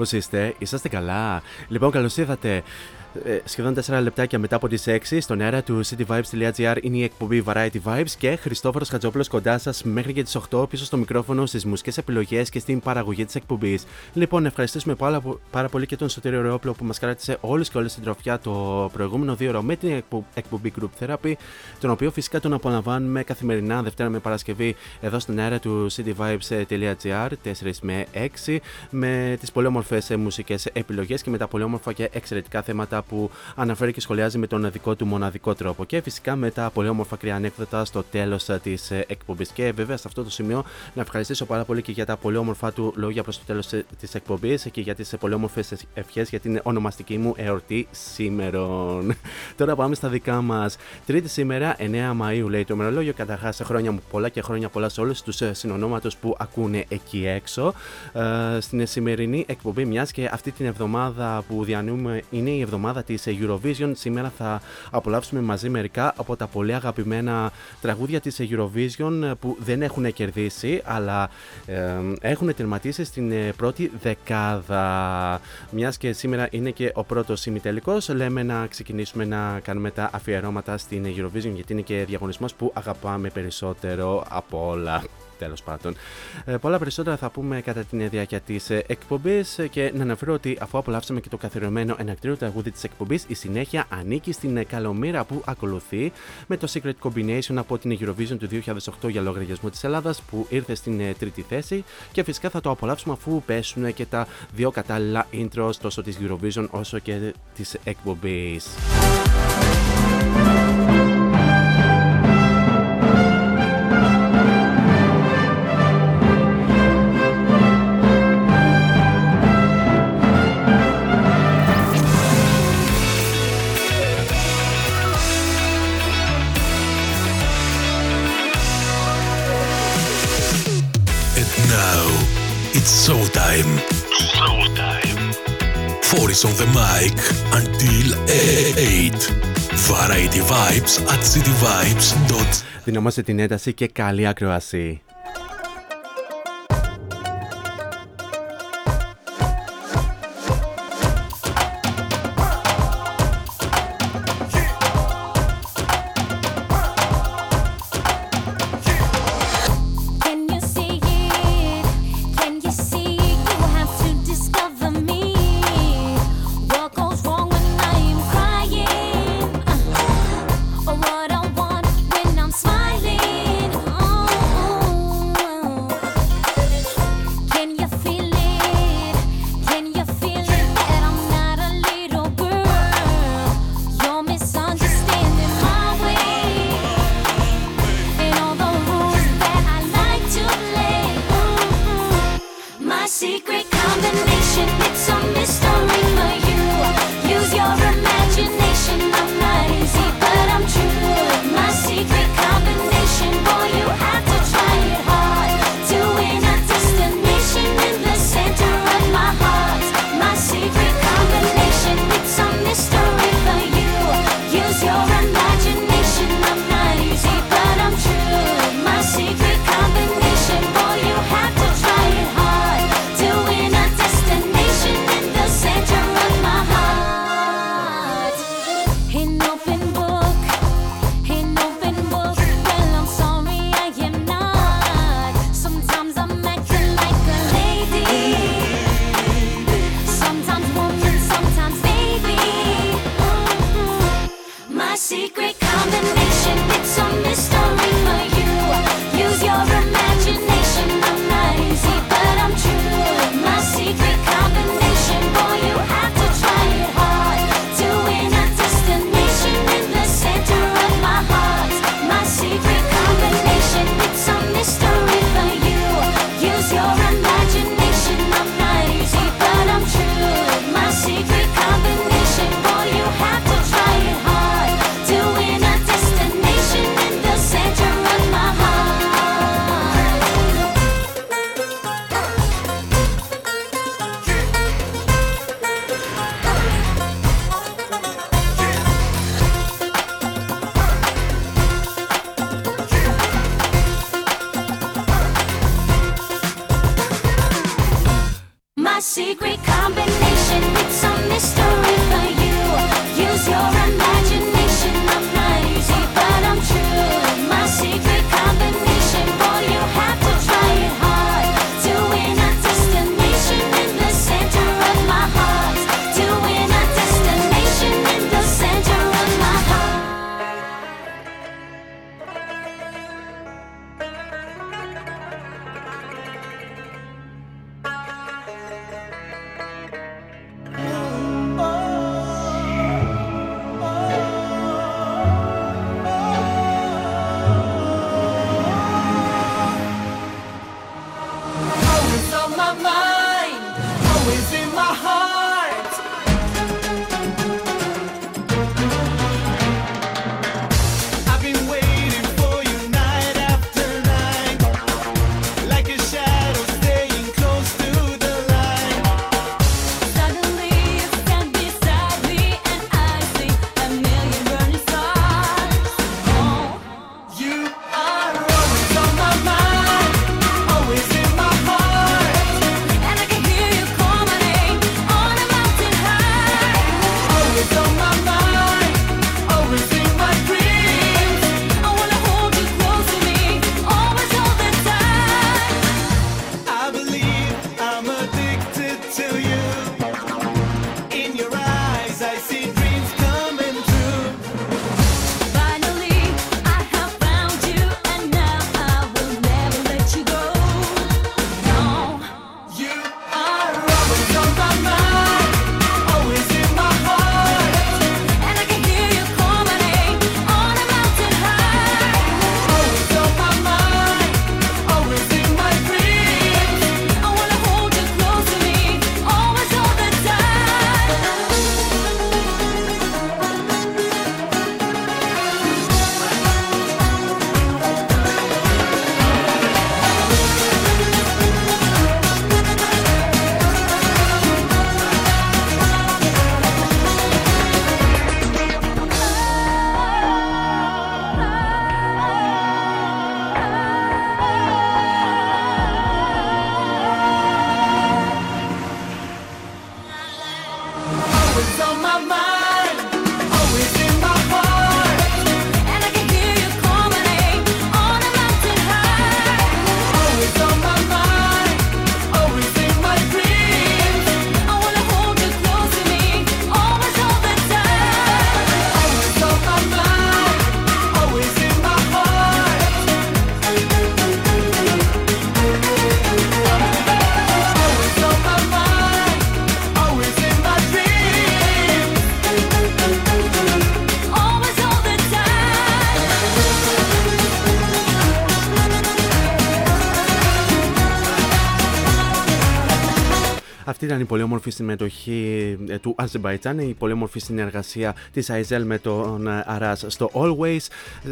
What's up, πώς είστε, είσαστε καλά; Λοιπόν, καλώς ήρθατε. Ε, σχεδόν 4 λεπτάκια μετά από τις 6 στον αέρα του cityvibes.gr είναι η εκπομπή Variety Vibes και Χριστόφορος Χατζόπουλος κοντά σας μέχρι και τις 8 πίσω στο μικρόφωνο στις μουσικές επιλογές και στην παραγωγή της εκπομπής. Λοιπόν, ευχαριστήσουμε πάρα, πάρα πολύ και τον Σωτήριο Ρεόπλο που μας κράτησε όλους και όλες την τροφιά το προηγούμενο δύο ώρο με την εκπο- εκπομπή Group Therapy, τον οποίο φυσικά τον απολαμβάνουμε καθημερινά Δευτέρα με Παρασκευή εδώ στον αέρα του cityvibes.gr 4 με 6 με τις πολύ όμορφες ε, μουσικές επιλογές και με τα πολύ όμορφα και εξαιρετικά θέματα που αναφέρει και σχολιάζει με τον δικό του μοναδικό τρόπο και φυσικά με τα πολύ όμορφα κρύα ανέκδοτα στο τέλος ε, της ε, εκπομπής και βέβαια σε αυτό το σημείο να ευχαριστήσω πάρα πολύ και για τα πολύ όμορφα του λόγια προς το τέλος ε, της εκπομπής και για τις ε, πολύ όμορφες ευχές για την ονομαστική μου εορτή σήμερα. Τώρα πάμε στα δικά μας. Τρίτη σήμερα, 9 Μαΐου λέει το ημερολόγιο. Καταρχάς χρόνια μου πολλά και χρόνια πολλά σε όλους τους ε, συνονόματος που ακούνε εκεί έξω. Ε, στην σημερινή εκπομπή, μιας και αυτή την εβδομάδα που διανύουμε είναι η εβδομάδα της ε, Eurovision, σήμερα θα απολαύσουμε μαζί μερικά από τα πολύ αγαπημένα τραγούδια της ε, Eurovision ε, που δεν έχουν κερδίσει, αλλά ε, έχουν τερματίσει στην ε, πρώτη δεκάδα. Μιας και σήμερα είναι και ο πρώτος ημιτελικός, λέμε να ξεκινήσουμε να κάνουμε τα αφιερώματα στην Eurovision γιατί είναι και διαγωνισμός που αγαπάμε περισσότερο από όλα. Τέλος πάντων. Ε, πολλά περισσότερα θα πούμε κατά την διάρκεια της εκπομπής και να αναφέρω ότι αφού απολαύσαμε και το καθιερωμένο ενακτήριο τραγούδι της εκπομπής, η συνέχεια ανήκει στην ε, καλομήρα που ακολουθεί με το Secret Combination από την Eurovision του 2008 για λογαριασμό της Ελλάδας που ήρθε στην ε, τρίτη θέση και φυσικά θα το απολαύσουμε αφού πέσουν και τα δύο κατάλληλα intros τόσο της Eurovision όσο και της εκπομπής. It's showtime. Showtime. Four is on the mic until 8. Variety Vibes at cityvibes.com Δυναμώστε την ένταση και καλή ακροασία. Αυτή ήταν η πολύ όμορφη συμμετοχή ε, του Αζερμπαϊτζάν, η πολύ όμορφη συνεργασία της Αιζέλ με τον Αράς στο Always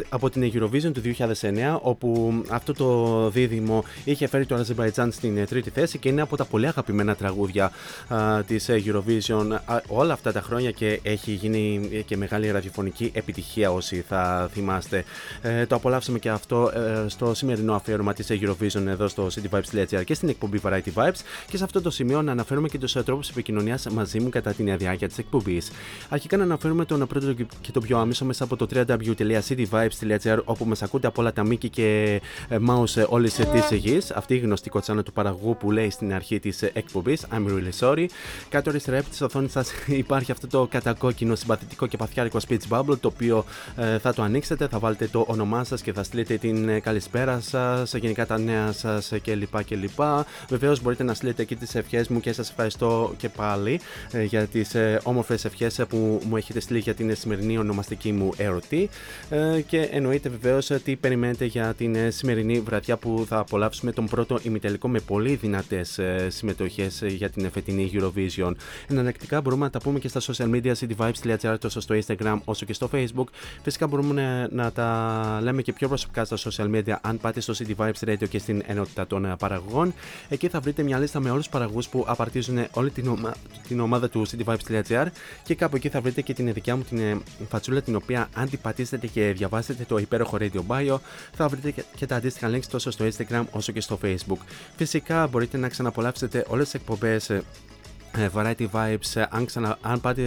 από την Eurovision του 2009, όπου αυτό το δίδυμο είχε φέρει το Αζερμπαϊτζάν στην τρίτη θέση και είναι από τα πολύ αγαπημένα τραγούδια της Eurovision όλα αυτά τα χρόνια και έχει γίνει και μεγάλη ραδιοφωνική επιτυχία όσοι θα θυμάστε. Ε, το απολαύσαμε και αυτό ε, στο σημερινό αφιέρωμα της Eurovision εδώ στο cityvibes.gr και στην εκπομπή Variety Vibes και σε αυτό το σημείο να αναφέρουμε και τους τρόπου επικοινωνίας μαζί μου κατά την διάρκεια τη εκπομπή. Αρχικά να αναφέρουμε τον πρώτο και το πιο άμεσο μέσα από το www.cityvibes.gr όπου μας ακούτε από όλα τα μήκη και mouse όλη τη γη. Αυτή η γνωστή κοτσάνα του παραγωγού που λέει στην αρχή της εκπομπής I'm really sorry. Κάτω αριστερά της οθόνης σας υπάρχει αυτό το κατακόκκινο συμπαθητικό και παθιάρικο speech bubble το οποίο ε, θα το ανοίξετε, θα βάλετε το όνομά σας και θα στείλετε την ε, καλησπέρα σας, γενικά τα νέα σας κλπ. κλπ. Βεβαίως μπορείτε να στείλετε εκεί τις ευχές μου και σας ευχαριστώ και πάλι ε, για τις ε, όμορφες ευχές που μου έχετε στείλει για την σημερινή ονομαστική μου ερωτή. Ε, και εννοείται βεβαίως τι περιμένετε για την ε, σημερινή βραδιά που θα απολαύσουμε τον πρώτο ημιτελικό με πολύ δυνατές ε, συμμετοχές για την φετινή Eurovision. Εναλλακτικά μπορούμε να τα πούμε και στα social media cityvibes.gr τόσο στο Instagram όσο και στο Facebook. Φυσικά μπορούμε να τα λέμε και πιο προσωπικά στα social media αν πάτε στο City Vibes Radio και στην ενότητα των παραγωγών. Εκεί θα βρείτε μια λίστα με όλους τους παραγωγούς που απαρτίζουν όλη την, ομα... την ομάδα του cityvibes.gr και κάπου εκεί θα βρείτε και την δικιά μου την φατσούλα την οποία αν την πατήσετε και διαβάσετε το υπέροχο Radio Bio θα βρείτε και τα αντίστοιχα links τόσο στο Instagram όσο και στο Facebook. Φυσικά μπορείτε να ξαναπολαύσετε όλες τις εκπομπές ε, variety Vibes, ε, αν, ξανα, αν, πάτε,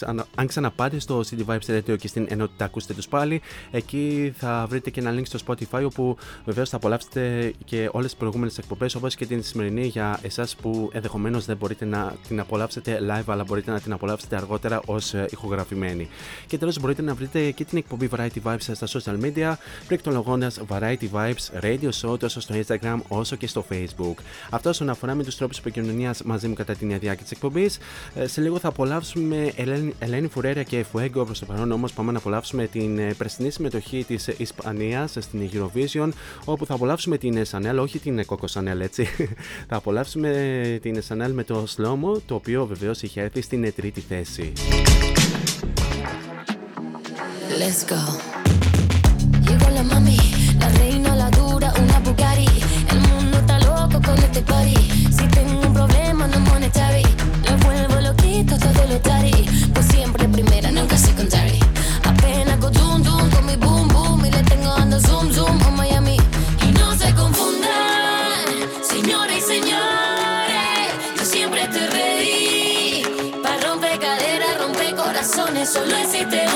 αν, αν ξαναπάτε στο City Vibes Radio και στην ενότητα ακούστε τους πάλι, εκεί θα βρείτε και ένα link στο Spotify όπου βεβαίως θα απολαύσετε και όλες τις προηγούμενες εκπομπές όπως και την σημερινή για εσάς που ενδεχομένως δεν μπορείτε να την απολαύσετε live αλλά μπορείτε να την απολαύσετε αργότερα ως ε, ηχογραφημένη. Και τέλος μπορείτε να βρείτε και την εκπομπή Variety Vibes στα social media πληκτρολογώντας Variety Vibes Radio Show τόσο στο Instagram όσο και στο Facebook. Αυτό όσον αφορά με τους τρόπους επικοινωνίας μαζί μου κατά την διάρκεια της εκπομπής. Ε, σε λίγο θα απολαύσουμε Ελένη, Ελένη Φουρέρια και Φουέγκο. Προς το παρόν όμως πάμε να απολαύσουμε την ε, περσινή συμμετοχή της Ισπανίας στην Eurovision, όπου θα απολαύσουμε την Σανέλ, όχι την Coco Σανέλ έτσι. θα απολαύσουμε την Σανέλ με το Slomo, το οποίο βεβαίως είχε έρθει στην τρίτη θέση. Let's go. Llegó la mami, la reina, la dura, una Bugatti. El mundo está loco con este party. Si tengo loquito, todo lo tari. Pues siempre primera, nunca secondary. Apenas go zoom, zoom con mi boom, boom. Y le tengo ando zoom, zoom a Miami. Y no se confundan, señores y señores. Yo siempre estoy ready. Para romper caderas, romper corazones. Solo existe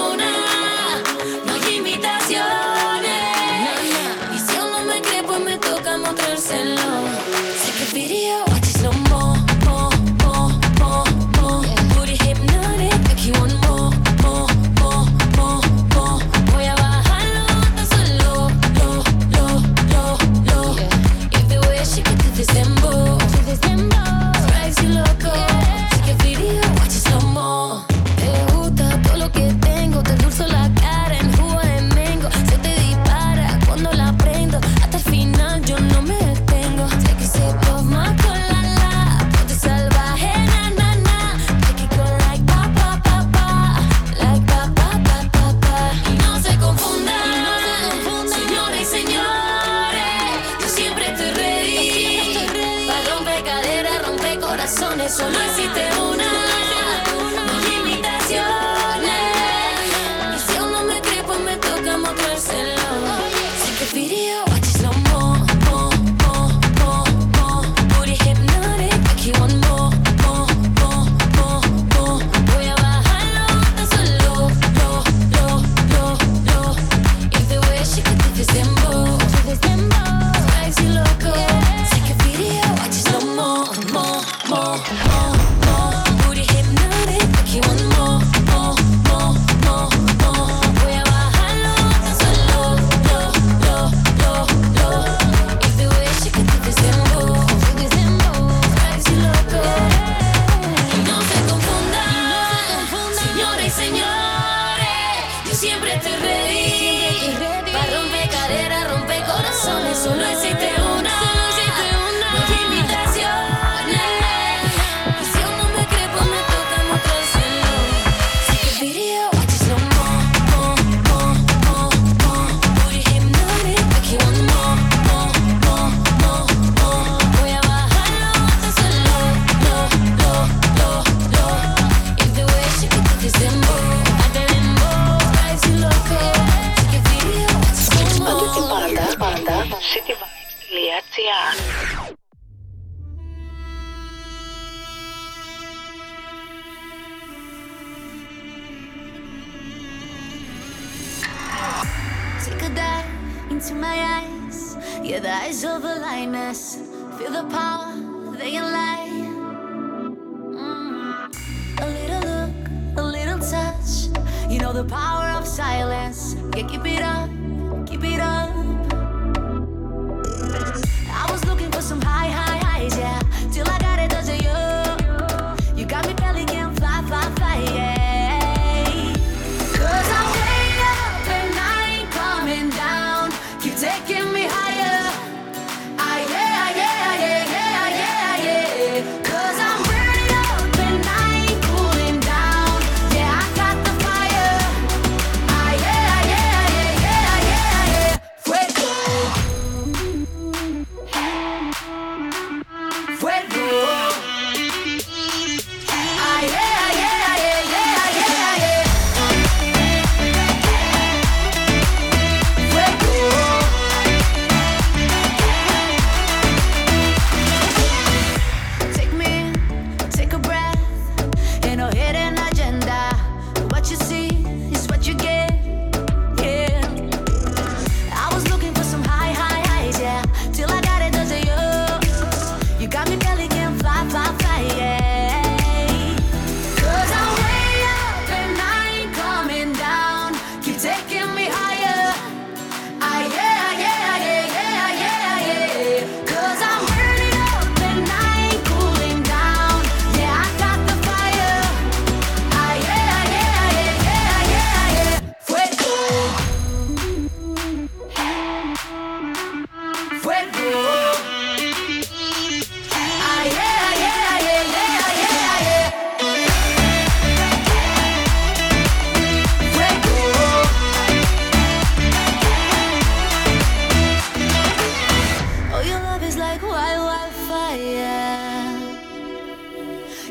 Oh,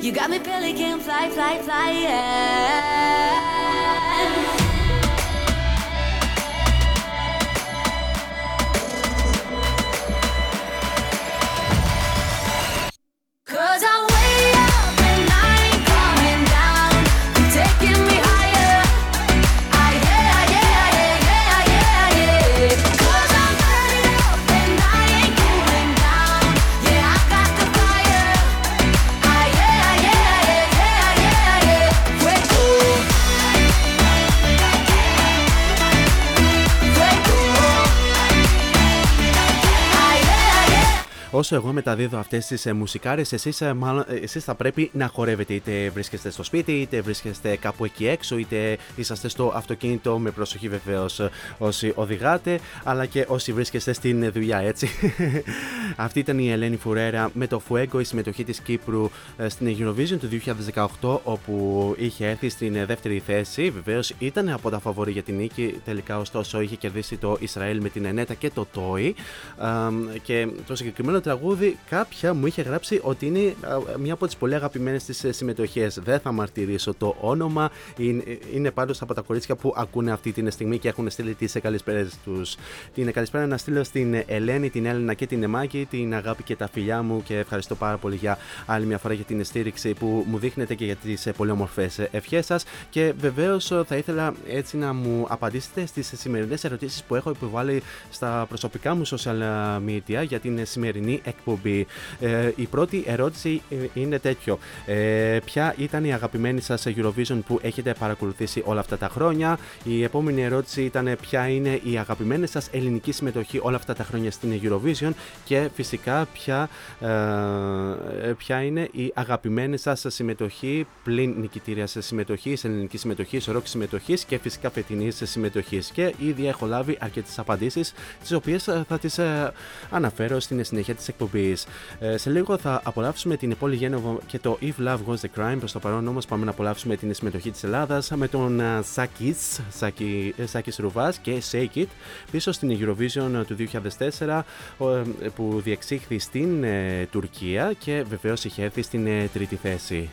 you got me belly can fly, fly, fly, yeah. Όσο εγώ μεταδίδω αυτές τις ε, μουσικάρες, εσείς εσείς θα πρέπει να χορεύετε. Είτε βρίσκεστε στο σπίτι, είτε βρίσκεστε κάπου εκεί έξω, είτε είσαστε στο αυτοκίνητο με προσοχή βεβαίως όσοι οδηγάτε, αλλά και όσοι βρίσκεστε στην δουλειά, έτσι. Αυτή ήταν η Ελένη Φουρέρα με το Fuego, η συμμετοχή της Κύπρου ε, στην Eurovision του 2018, όπου είχε έρθει στην ε, δεύτερη θέση. Βεβαίως ήταν από τα φαβορή για την νίκη, τελικά ωστόσο είχε κερδίσει το Ισραήλ με την Ενέτα και το Τόι. Και το συγκεκριμένο τραγούδι κάποια μου είχε γράψει ότι είναι α, μια από τις πολύ αγαπημένες της συμμετοχές. Δεν θα μαρτυρήσω το όνομα. Είναι, είναι πάντως από τα κορίτσια που ακούνε αυτή τη στιγμή και έχουν στείλει τις καλησπέρε τους. Την καλησπέρα να στείλω στην Ελένη, την Έλληνα και την Εμάκη, την αγάπη και τα φιλιά μου και ευχαριστώ πάρα πολύ για άλλη μια φορά για την στήριξη που μου δείχνετε και για τις πολύ όμορφες ευχές σας. Και βεβαίως θα ήθελα έτσι να μου απαντήσετε στις σημερινές ερωτήσεις που έχω υποβάλει στα προσωπικά μου social media για την σημερινή εκπομπή. Ε, η πρώτη ερώτηση ε, είναι τέτοιο. Ε, ποια ήταν η αγαπημένη σας Eurovision που έχετε παρακολουθήσει όλα αυτά τα χρόνια; Η επόμενη ερώτηση ήταν ποια είναι η αγαπημένη σας ελληνική συμμετοχή όλα αυτά τα χρόνια στην Eurovision; Και φυσικά ποια, ε, ποια είναι η αγαπημένη σας συμμετοχή πλην νικητήρια συμμετοχή, ελληνική συμμετοχή, ροκ συμμετοχής και φυσικά φετινής συμμετοχής. Και ήδη έχω λάβει αρκετές απαντήσεις, τις οποίες θα τις αναφέρω στην συνέχεια της εκπομπής. Ε, σε λίγο θα απολαύσουμε την Πόλη Γένοβο και το If Love Was the Crime. Προς το παρόν όμως πάμε να απολαύσουμε την συμμετοχή της Ελλάδας με τον Σάκης Σάκης Ρουβάς και Shake It πίσω στην Eurovision του 2004 που διεξήχθη στην ε, Τουρκία και βεβαίως είχε έρθει στην ε, τρίτη θέση.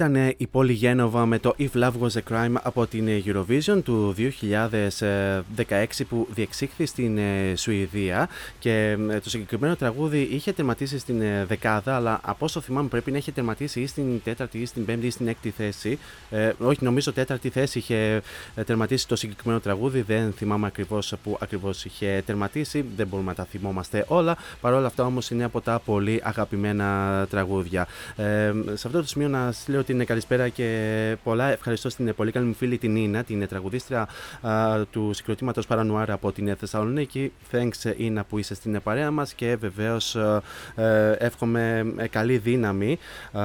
Ήταν ε, η πόλη Γένοβα με το If Love Was a Crime από την ε, Eurovision του 2016 που διεξήχθη στην ε, Σουηδία. Και το συγκεκριμένο τραγούδι είχε τερματίσει στην δεκάδα αλλά από όσο θυμάμαι πρέπει να είχε τερματίσει ή στην τέταρτη ή στην πέμπτη ή στην έκτη θέση. Ε, όχι νομίζω τέταρτη θέση είχε τερματίσει το συγκεκριμένο τραγούδι. Δεν θυμάμαι ακριβώς που ακριβώς είχε τερματίσει. Δεν μπορούμε να τα θυμόμαστε όλα. Παρόλα αυτά όμως είναι από τα πολύ αγαπημένα τραγούδια. Ε, σε αυτό το σημείο να σας λέω την καλησπέρα και πολλά ευχαριστώ στην πολύ καλή μου φίλη την Νίνα, την τραγουδίστρια α, του συγκροτήματος Παρανουάρα από την Θεσσαλονίκη. Thanks, Ίνα, που είσαι στην παρέα μας και βεβαίως ε, εύχομαι ε, καλή δύναμη α,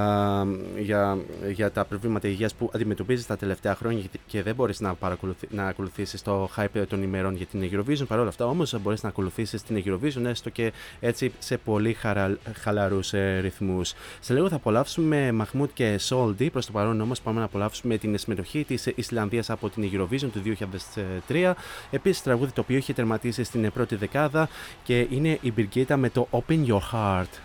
για, για τα προβλήματα υγείας που αντιμετωπίζεις τα τελευταία χρόνια και δεν μπορείς να, να ακολουθήσεις το hype των ημερών για την Eurovision. Παρ' όλα αυτά όμως μπορείς να ακολουθήσεις την Eurovision έστω και έτσι σε πολύ χαρα, χαλαρούς ε, ρυθμούς. Σε λίγο θα απολαύσουμε Μαχμούτ και Soldi. Προς το παρόν όμω πάμε να απολαύσουμε την συμμετοχή της Ισλανδίας από την Eurovision του 2003. Επίσης τραγούδι το οποίο είχε τερματίσει στην πρώτη δεκάδα και είναι η Μπυργκίτα με το Open Your Heart.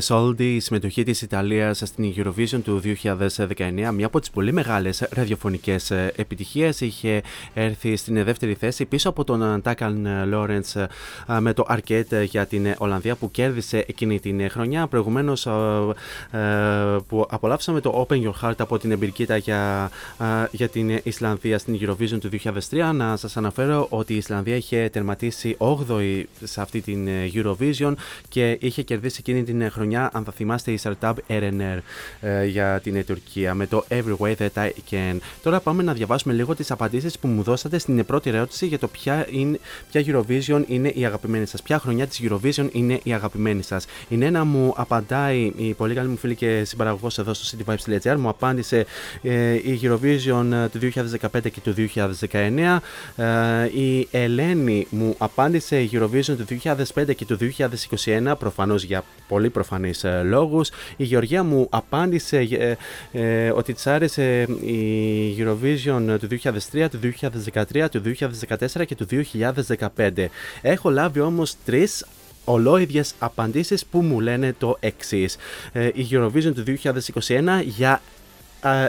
Μαχμούτ και Σόλντι, η συμμετοχή της Ιταλίας στην Eurovision του 2019, μια από τις πολύ μεγάλες ραδιοφωνικές επιτυχίες, είχε έρθει στην δεύτερη θέση πίσω από τον Τάκαν Λόρεντ με το Arcade για την Ολλανδία που κέρδισε εκείνη την χρονιά. Προηγουμένως, που απολαύσαμε το Open Your Heart από την Εμπειρικήτα για, για την Ισλανδία στην Eurovision του 2003. Να σας αναφέρω ότι η Ισλανδία είχε τερματίσει 8η σε αυτή την Eurovision και είχε κερδίσει εκείνη την χρονιά, αν θα θυμάστε, η startup RNR ε, για την Τουρκία με το Every Way That I Can. Τώρα πάμε να διαβάσουμε λίγο τις απαντήσεις που μου δώσατε στην πρώτη ερώτηση για το ποια, είναι, ποια Eurovision είναι η αγαπημένη σας. Ποια χρονιά της Eurovision είναι η αγαπημένη σας. Η Νένα μου απαντάει, η πολύ καλή μου φίλη και συμπαραγωγός εδώ στο cityvibes.gr, μου απάντησε ε, η Eurovision του 2015 και του 2019. Ε, η Ελένη μου απάντησε η Eurovision του 2005 και του 2021, προφανώς για πολύ προφανείς ε, λόγους. Η Γεωργία μου απάντησε ε, ε, ότι της άρεσε η Eurovision του 2003, του 2013, του 2014 και του 2015. Έχω λάβει όμως τρεις ολόιδιες απαντήσεις που μου λένε το εξής. η Eurovision του 2021 για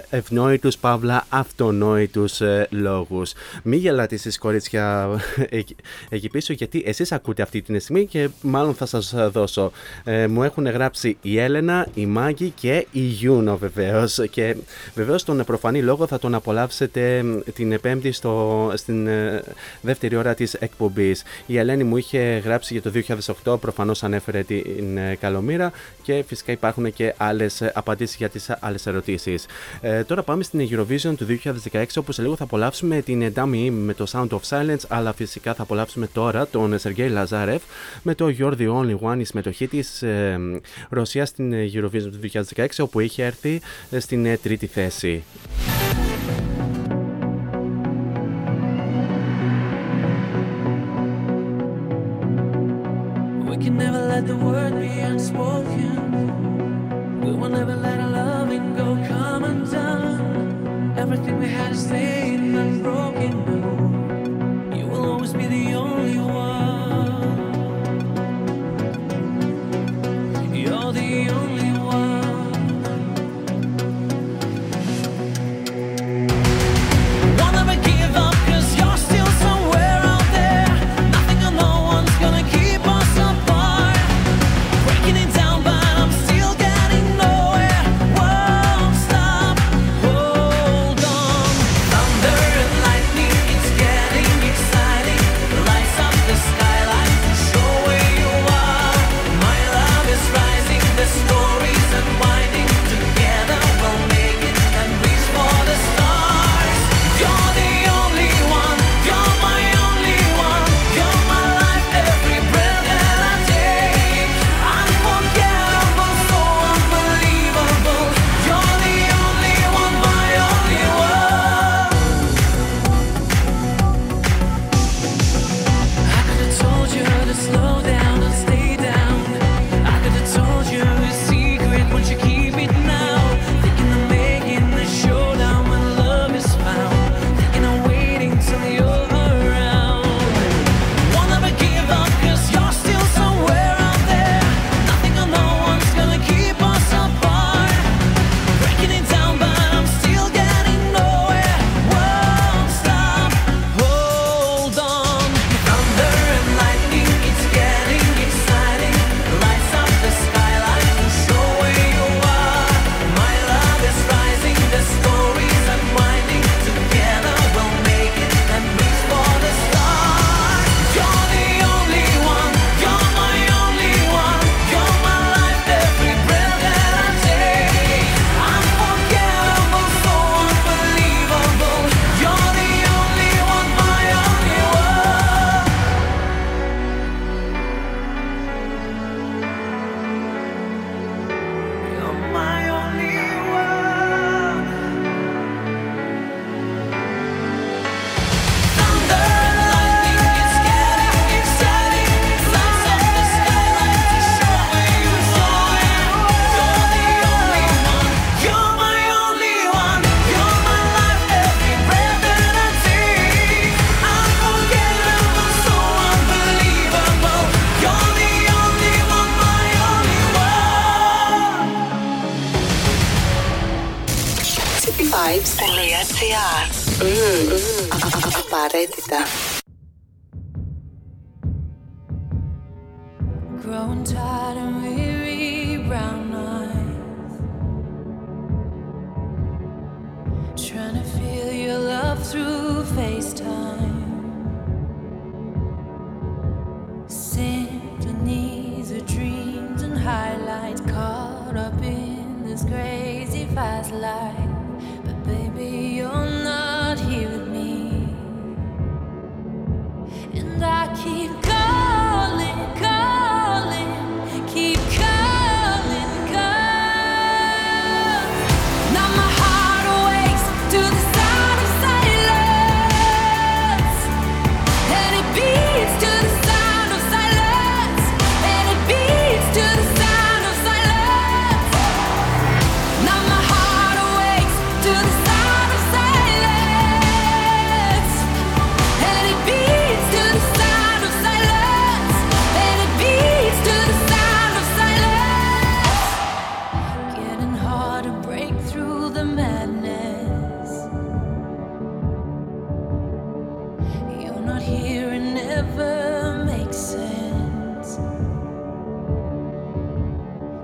ευνόητους παύλα αυτονόητους ε, λόγους. Μη γελάτε εσείς κορίτσια εκεί, εκεί πίσω γιατί εσείς ακούτε αυτή την στιγμή και μάλλον θα σας δώσω. Ε, μου έχουν γράψει η Έλενα, η Μάγκη και η Γιούνο βεβαίως και βεβαίως τον προφανή λόγο θα τον απολαύσετε την Πέμπτη στο, στην ε, δεύτερη ώρα της εκπομπής. Η Ελένη μου είχε γράψει για το 2008, προφανώς ανέφερε την ε, Καλομήρα και φυσικά υπάρχουν και άλλες απαντήσεις για τις άλλες ερωτήσεις. Ε, τώρα πάμε στην Eurovision του 2016, όπου σε λίγο θα απολαύσουμε την Dummy με το Sound of Silence, αλλά φυσικά θα απολαύσουμε τώρα τον Σεργέη Λαζάρεφ με το You're the Only One, η συμμετοχή της ε, Ρωσίας στην Eurovision του 2016, όπου είχε έρθει στην ε, τρίτη θέση. Can never let the word be unspoken. We will never let our loving go come undone. Everything we had is staying unbroken. No, you will always be the only one. You're the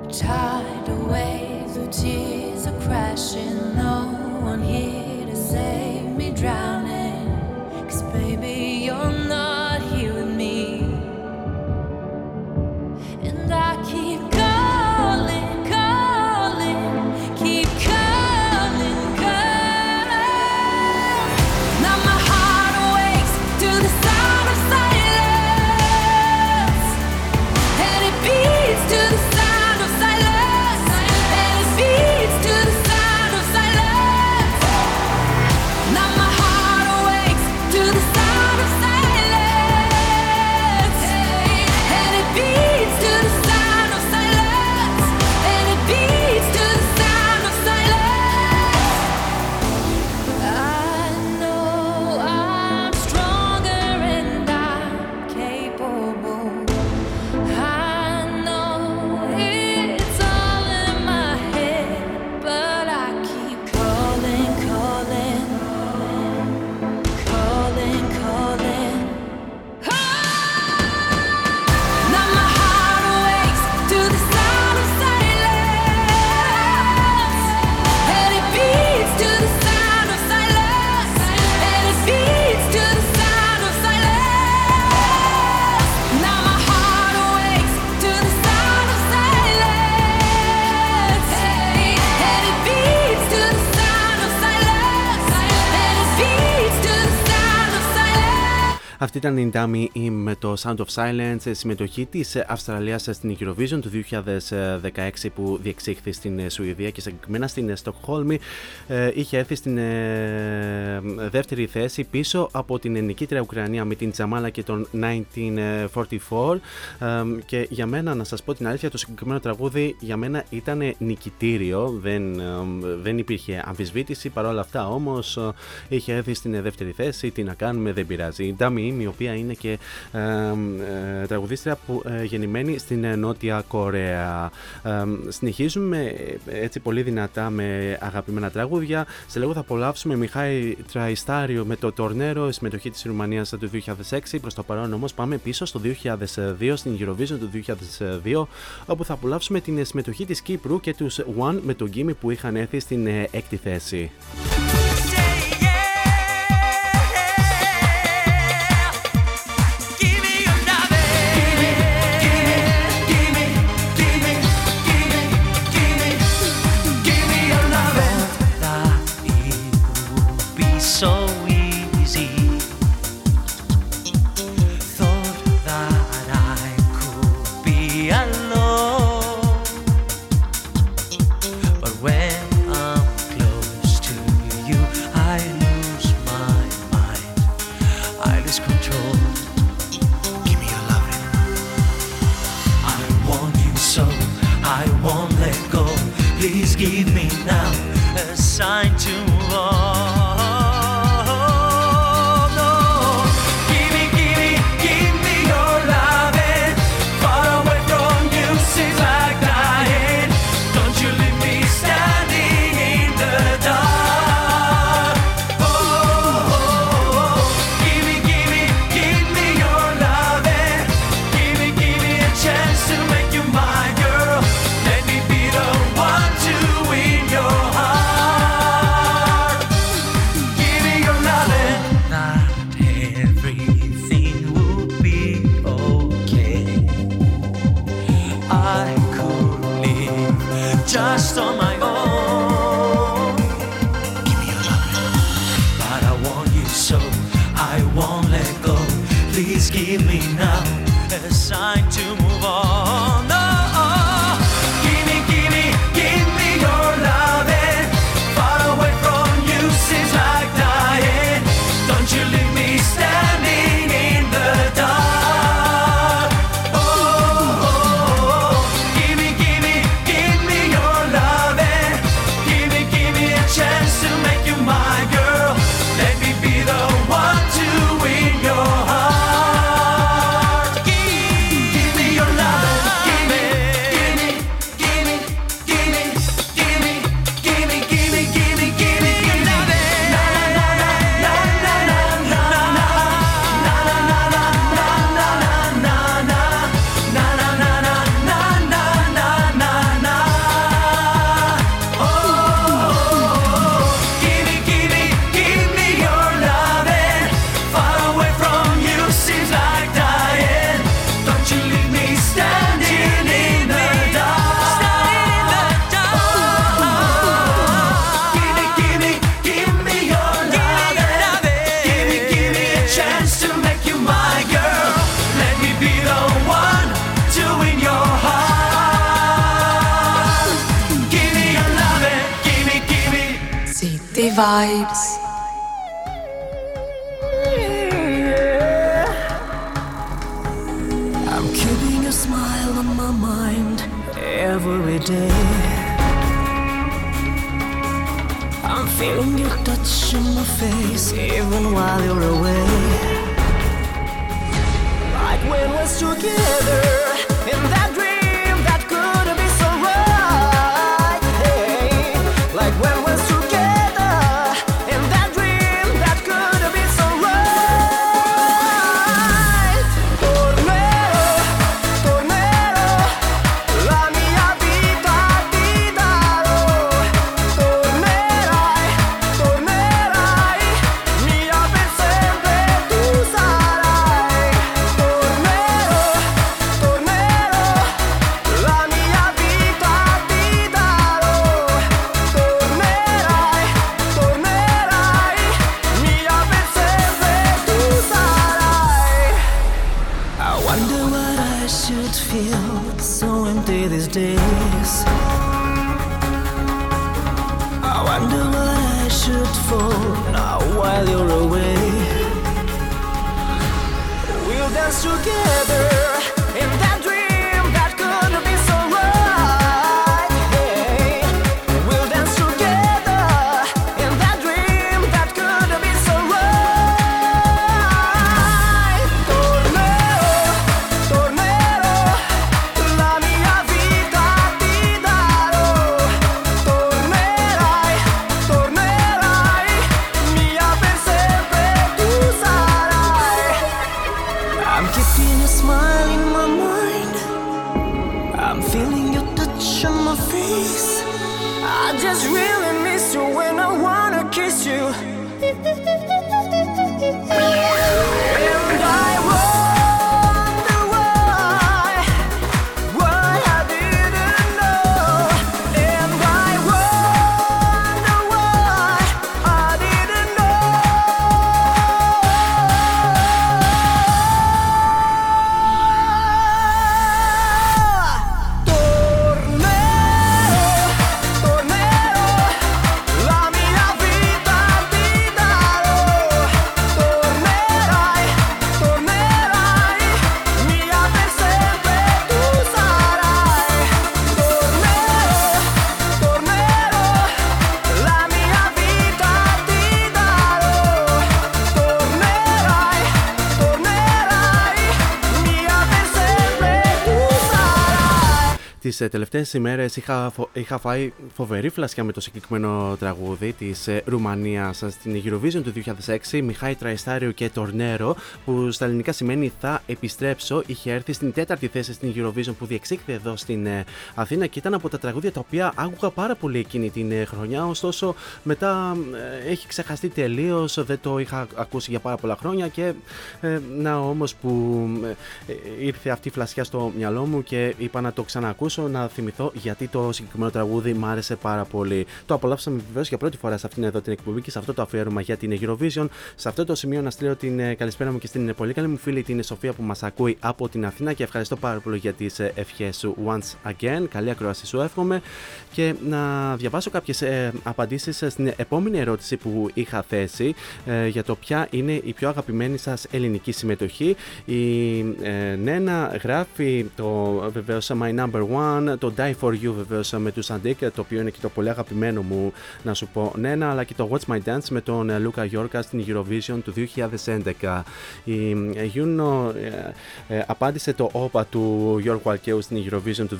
Tidal waves of tears are crashing. No one here to save me drowning. Cause baby, you're Αυτή ήταν η Dami Im με το Sound of Silence, ε, συμμετοχή της Αυστραλίας στην Eurovision του 2016 που διεξήχθη στην ε, Σουηδία και συγκεκριμένα στην ε, Στοκχόλμη. Ε, είχε έρθει στην ε, δεύτερη θέση πίσω από την νικήτρια Ουκρανία με την Τζαμάλα και τον 1944. Ε, και για μένα, να σας πω την αλήθεια, το συγκεκριμένο τραγούδι για μένα ήταν νικητήριο. Δεν, ε, δεν υπήρχε αμφισβήτηση. Παρ' όλα αυτά όμως είχε έρθει στην δεύτερη θέση. Τι να κάνουμε, δεν πειράζει. Η Dami Im, η οποία είναι και ε, ε, τραγουδίστρια που, ε, γεννημένη στην ε, Νότια Κορέα. Ε, συνεχίζουμε ε, έτσι πολύ δυνατά με αγαπημένα τραγούδια. Σε λίγο θα απολαύσουμε Μιχάη Τραϊστάριο με το Τορνέρο, συμμετοχή της Ρουμανίας του 2006. Προς το παρόν όμως πάμε πίσω στο 2002, στην Eurovision του 2002, όπου θα απολαύσουμε την συμμετοχή της Κύπρου και τους One με τον Gimme που είχαν έρθει στην ε, έκτη θέση. to Ε, τελευταίες ημέρες είχα, φο... είχα φάει φοβερή φλασιά με το συγκεκριμένο τραγούδι της ε, Ρουμανίας. Στην Eurovision του 2006 Μιχάη Τραϊστάριο και Τορνέρο που στα ελληνικά σημαίνει θα επιστρέψω είχε έρθει στην τέταρτη θέση στην Eurovision που διεξήχθη εδώ στην ε, Αθήνα και ήταν από τα τραγούδια τα οποία άκουγα πάρα πολύ εκείνη την χρονιά. Ωστόσο μετά έχει ξεχαστεί τελείως, δεν το είχα ακούσει για πάρα πολλά χρόνια και να όμως που ήρθε αυτή η φλασιά στο μυαλό μου και είπα να το ξανακούσω προσπαθήσω να θυμηθώ γιατί το συγκεκριμένο τραγούδι μ' άρεσε πάρα πολύ. Το απολαύσαμε βεβαίως για πρώτη φορά σε αυτήν εδώ την εκπομπή και σε αυτό το αφιέρωμα για την Eurovision. Σε αυτό το σημείο να στείλω την ε, καλησπέρα μου και στην πολύ καλή μου φίλη την Σοφία που μας ακούει από την Αθήνα και ευχαριστώ πάρα πολύ για τις ευχές σου once again. Καλή ακρόαση σου εύχομαι. Και να διαβάσω κάποιες ε, απαντήσεις στην επόμενη ερώτηση που είχα θέσει ε, για το ποια είναι η πιο αγαπημένη σας ελληνική συμμετοχή. Η ε, Νένα γράφει το βεβαίως My Number One, το Die For You βεβαίως με τους Αντίκ, το οποίο είναι και το πολύ αγαπημένο μου να σου πω Νένα, αλλά και το What's My Dance με τον Λούκα Γιόρκα στην Eurovision του 2011. Η Γιούνο ε, απάντησε το όπα του Γιώργου Αλκαίου στην Eurovision του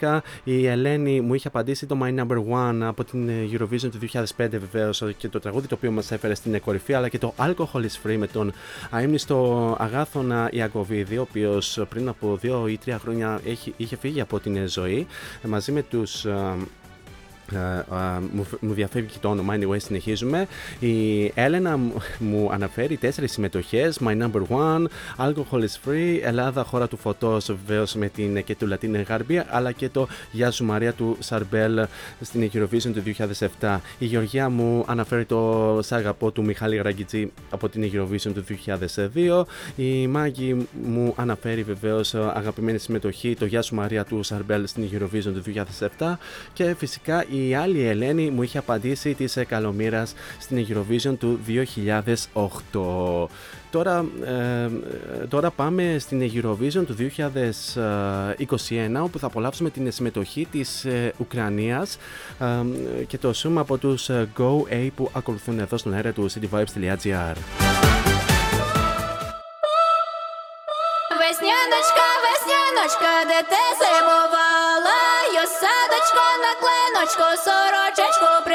2010. Η Ελένη μου είχε απαντήσει το My Number One από την Eurovision του 2005 βεβαίως και το τραγούδι το οποίο μας έφερε στην κορυφή, αλλά και το Alcohol is Free με τον αείμνηστο Αγάθωνα Ιακοβίδη, ο οποίος πριν από δύο ή τρία χρόνια έχει, είχε φύγει από την ζωή μαζί με τους ε, ε, μου, μου διαφεύγει και το όνομα, anyway, συνεχίζουμε. Η Έλενα μου αναφέρει τέσσερις συμμετοχές. My number one, Alcohol is free, Ελλάδα, χώρα του φωτός, βεβαίως με την και του Λατίνε Γαρμπία, αλλά και το Γεια σου Μαρία του Σαρμπέλ στην Eurovision του 2007. Η Γεωργία μου αναφέρει το Σάγαπο του Μιχάλη Ραγκιτζή από την Eurovision του 2002. Η Μάγκη μου αναφέρει βεβαίως αγαπημένη συμμετοχή, το Γεια σου Μαρία του Σαρμπέλ στην Eurovision του 2007. Και φυσικά η άλλη Ελένη μου είχε απαντήσει της Καλομήρας στην Eurovision του 2008. Τώρα, ε, τώρα πάμε στην Eurovision του 2021 όπου θα απολαύσουμε την συμμετοχή της ε, Ουκρανίας ε, και το σούμα από τους Go A που ακολουθούν εδώ στον αέρα του cityvibes.gr Весняночка, весняночка, де ти зимувала, я садочко на кленочко, сорочечко.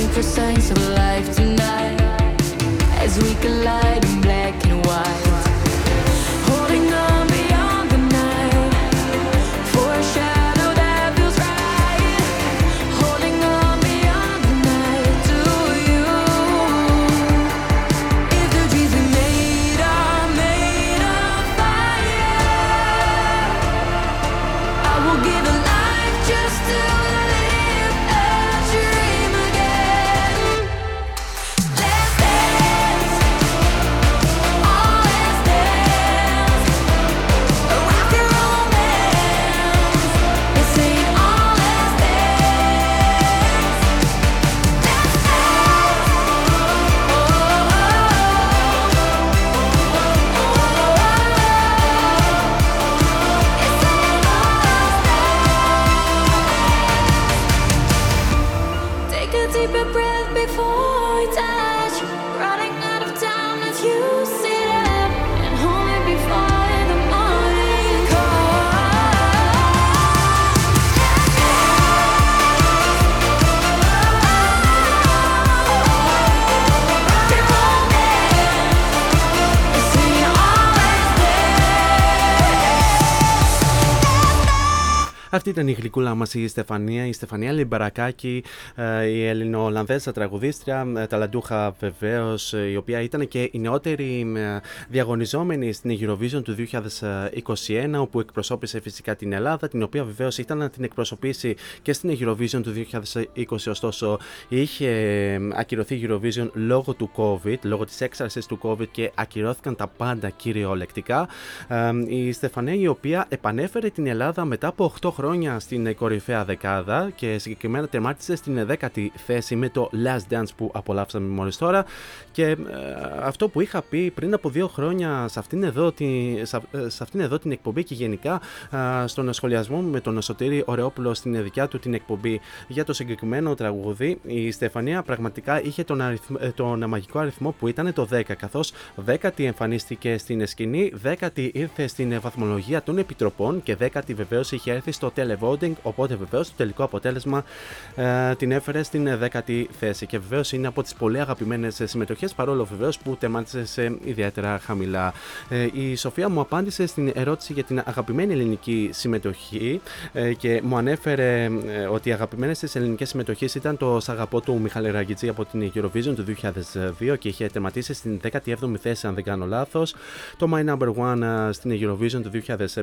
Looking for signs of life tonight. As we collide in black Αυτή ήταν η γλυκούλα μας η Στεφανία, η Στεφανία Λιμπαρακάκη, ε, η Ελληνο-Ολλανδέζα τραγουδίστρια, ε, ταλαντούχα βεβαίως, η οποία ήταν και η νεότερη ε, διαγωνιζόμενη στην Eurovision του 2021, όπου εκπροσώπησε φυσικά την Ελλάδα, την οποία βεβαίως ήταν να την εκπροσωπήσει και στην Eurovision του 2020. Ωστόσο, είχε ακυρωθεί η Eurovision λόγω του COVID, λόγω της έξαρσης του COVID και ακυρώθηκαν τα πάντα κυριολεκτικά. Ε, η Στεφανία, η οποία επανέφερε την Ελλάδα μετά από 8 χρόνια στην κορυφαία δεκάδα και συγκεκριμένα τερμάτισε στην 10η θέση με το Last Dance που απολαύσαμε μόλις τώρα. Και ε, αυτό που είχα πει πριν από δύο χρόνια σε αυτήν εδώ, τη, σε, σε αυτήν εδώ την εκπομπή και γενικά ε, στον σχολιασμό μου με τον Σωτήρη Ωρεόπουλο στην δικιά του την εκπομπή για το συγκεκριμένο τραγούδι η Στεφανία πραγματικά είχε τον, αριθμ, ε, τον μαγικό αριθμό που ήταν το 10 καθώς 10η εμφανίστηκε στην σκηνή, 10η ήρθε στην βαθμολογία των επιτροπών και 10η βεβαίως είχε έρθει στο televoting, οπότε βεβαίως το τελικό αποτέλεσμα ε, την έφερε στην 10η θέση. Και βεβαίως είναι από τις πολύ αγαπημένες συμμετοχές, παρόλο βεβαίως που τεμάτισε σε ιδιαίτερα χαμηλά. Ε, η Σοφία μου απάντησε στην ερώτηση για την αγαπημένη ελληνική συμμετοχή ε, και μου ανέφερε ε, ότι οι αγαπημένες της ελληνικές συμμετοχές ήταν το Σαγαπό του Μιχάλη Ραγκητζή από την Eurovision του 2002 και είχε τερματίσει στην 17η θέση, αν δεν κάνω λάθος. Το My Number One στην Eurovision του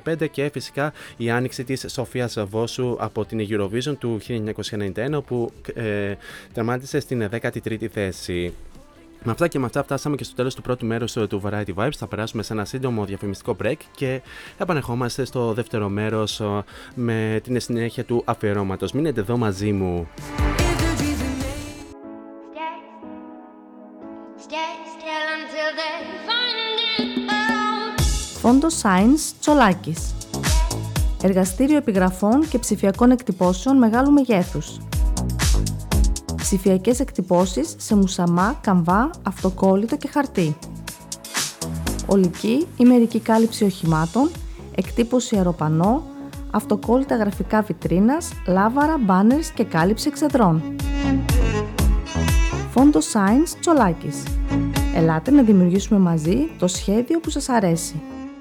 2005 και φυσικά η άνοιξη της Σοφίας Βόσου από την Eurovision του 1991 που ε, τερμάτισε στην 13η θέση. Με αυτά και με αυτά φτάσαμε και στο τέλος του πρώτου μέρους του Variety Vibes. Θα περάσουμε σε ένα σύντομο διαφημιστικό break και επανερχόμαστε στο δεύτερο μέρος με την συνέχεια του αφιερώματος. Μείνετε εδώ μαζί μου. Φόντο Science Τσολάκης Εργαστήριο επιγραφών και ψηφιακών εκτυπώσεων μεγάλου μεγέθους. Ψηφιακές εκτυπώσεις σε μουσαμά, καμβά, αυτοκόλλητο και χαρτί. Ολική ή μερική κάλυψη οχημάτων, εκτύπωση αεροπανό, αυτοκόλλητα γραφικά βιτρίνας, λάβαρα, banners και κάλυψη εξεδρών. Φόντο Science Τσολάκης. Ελάτε να δημιουργήσουμε μαζί το σχέδιο που σας αρέσει.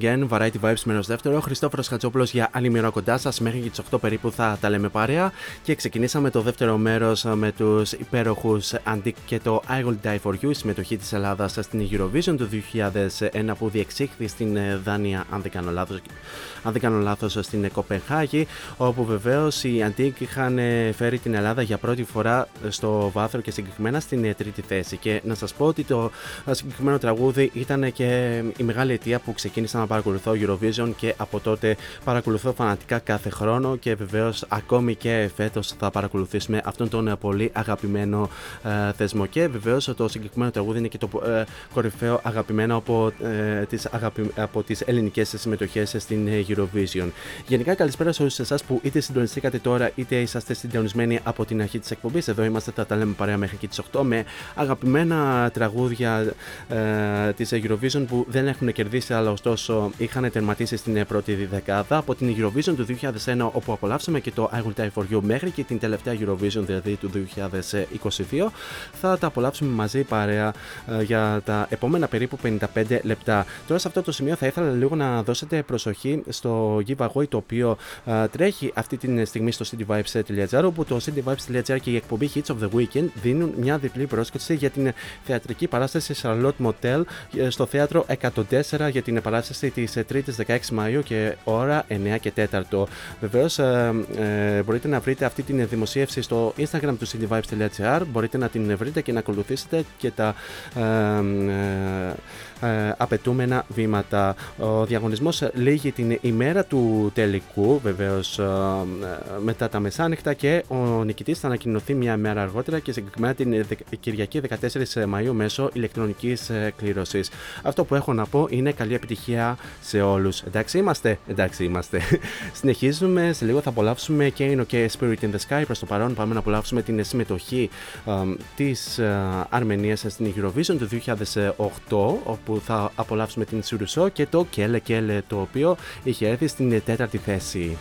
again, Variety Vibes μέρο δεύτερο. Χριστόφορος Χατζόπουλος για άλλη μια ώρα κοντά σας. Μέχρι και τις 8 περίπου θα τα λέμε παρέα. Και ξεκινήσαμε το δεύτερο μέρος με τους υπέροχους Antique και το I Will Die For You, η συμμετοχή της Ελλάδας στην Eurovision του 2001 που διεξήχθη στην ε, Δάνεια, αν δεν κάνω λάθος, αν δεν κάνω λάθος, στην Κοπενχάγη. Όπου βεβαίως οι Antique είχαν ε, φέρει την Ελλάδα για πρώτη φορά στο βάθρο και συγκεκριμένα στην ε, τρίτη θέση. Και να σας πω ότι το ε, συγκεκριμένο τραγούδι ήταν και η μεγάλη αιτία που ξεκίνησα να παρακολουθώ Eurovision και από τότε παρακολουθώ φανατικά κάθε χρόνο και βεβαίως ακόμη και φέτος θα παρακολουθήσουμε αυτόν τον ε, πολύ αγαπημένο ε, θεσμό. Και βεβαίως το συγκεκριμένο τραγούδι είναι και το ε, κορυφαίο αγαπημένο από, ε, τις, αγαπη, από τις ελληνικές συμμετοχές στην ε, Eurovision. Γενικά καλησπέρα σε όλους εσάς που είτε συντονιστήκατε τώρα είτε είσαστε συντονισμένοι από την αρχή της εκπομπής. Εδώ είμαστε, θα τα λέμε παρέα μέχρι και τις 8 με αγαπημένα τραγούδια ε, της Eurovision που δεν έχουν κερδίσει άλλα, ωστόσο, είχαν τερματίσει στην ε, πρώτη δεκάδα. Από την Eurovision του 2001, όπου απολαύσαμε και το I Will Die For You, μέχρι και την τελευταία Eurovision, δηλαδή του 2022, θα τα απολαύσουμε μαζί παρέα ε, για τα επόμενα περίπου 55 λεπτά. Τώρα, σε αυτό το σημείο, θα ήθελα λίγο να δώσετε προσοχή στο giveaway το οποίο ε, τρέχει αυτή τη στιγμή στο cityvibes.gr, όπου το cityvibes.gr και η εκπομπή Hits of the Weekend δίνουν μια διπλή πρόσκληση για την θεατρική παράσταση Charlotte Motel ε, στο θέατρο 104 για την παράσταση της 3η 16 Μαου και ώρα 9 και 4. Βεβαίως, ε, ε, μπορείτε να βρείτε αυτή την δημοσίευση στο Instagram του cityvibes.gr. Μπορείτε να την βρείτε και να ακολουθήσετε και τα. Ε, ε, απαιτούμενα βήματα. Ο διαγωνισμός λύγει την ημέρα του τελικού, βεβαίως μετά τα μεσάνυχτα και ο νικητής θα ανακοινωθεί μια μέρα αργότερα και συγκεκριμένα την Κυριακή 14 Μαου μέσω ηλεκτρονικής κλήρωσης. Αυτό που έχω να πω είναι καλή επιτυχία σε όλους. Εντάξει είμαστε, εντάξει είμαστε. Συνεχίζουμε, σε λίγο θα απολαύσουμε και και Spirit in the Sky. Προς το παρόν πάμε να απολαύσουμε την συμμετοχή της Αρμενίας στην Eurovision του 2008, όπου θα απολαύσουμε την Σουρουσό και το Κέλε Κέλε, το οποίο είχε έρθει στην τέταρτη θέση.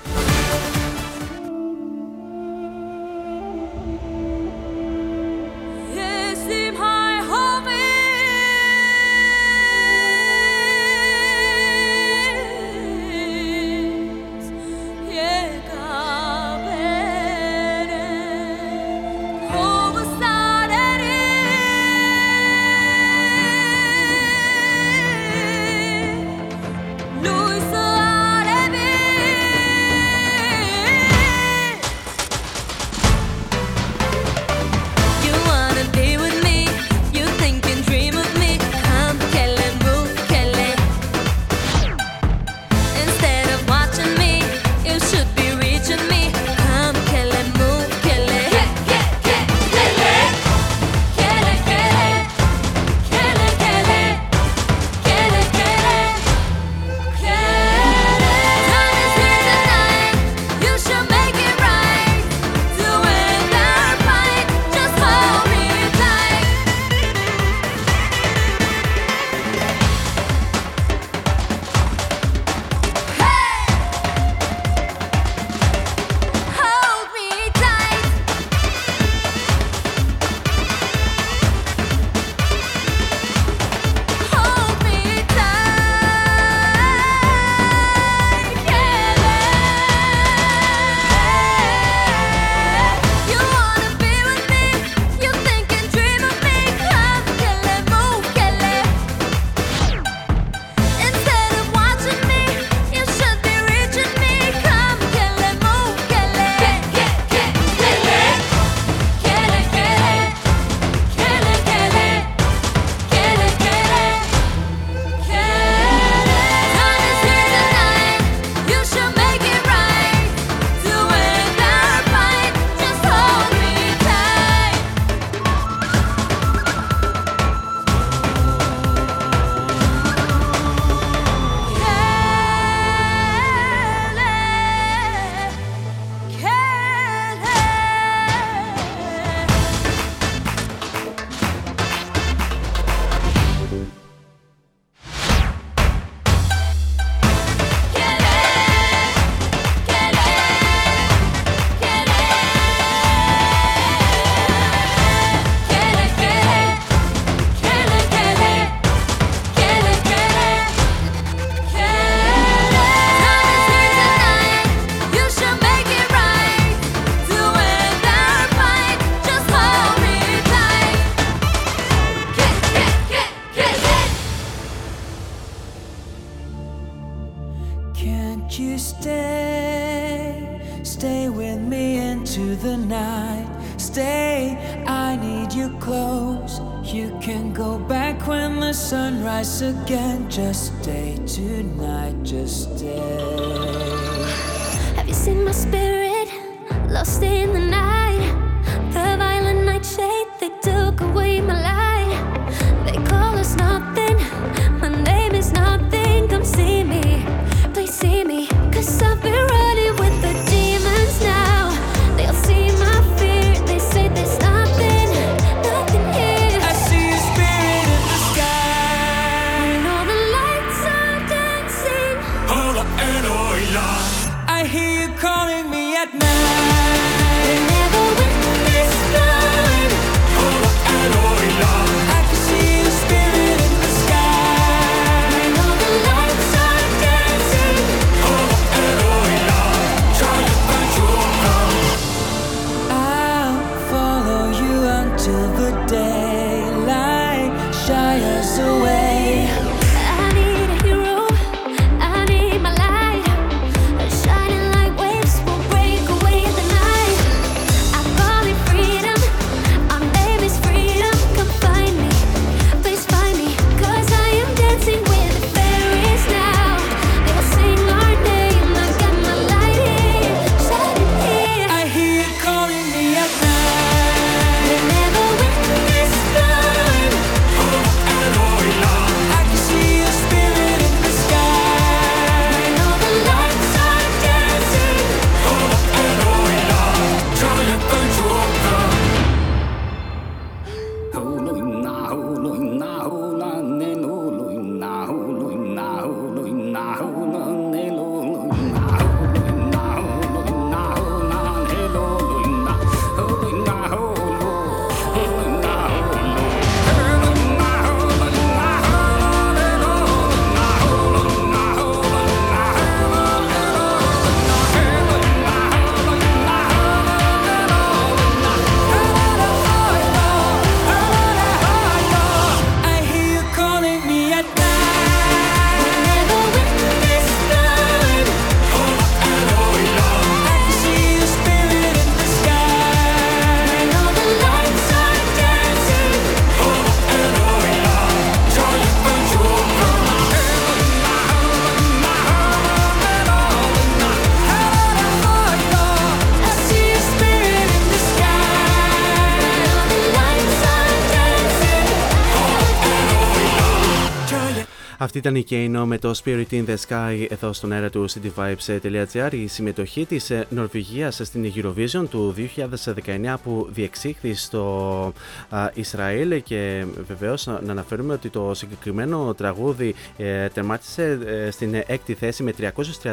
Αυτή ήταν η Kano με το Spirit in the Sky εδώ στον αέρα του cityvibes.gr. Η συμμετοχή της ε, Νορβηγίας στην Eurovision του 2019 που διεξήχθη στο α, Ισραήλ και βεβαίως να αναφέρουμε ότι το συγκεκριμένο τραγούδι ε, τερμάτισε ε, στην έκτη θέση με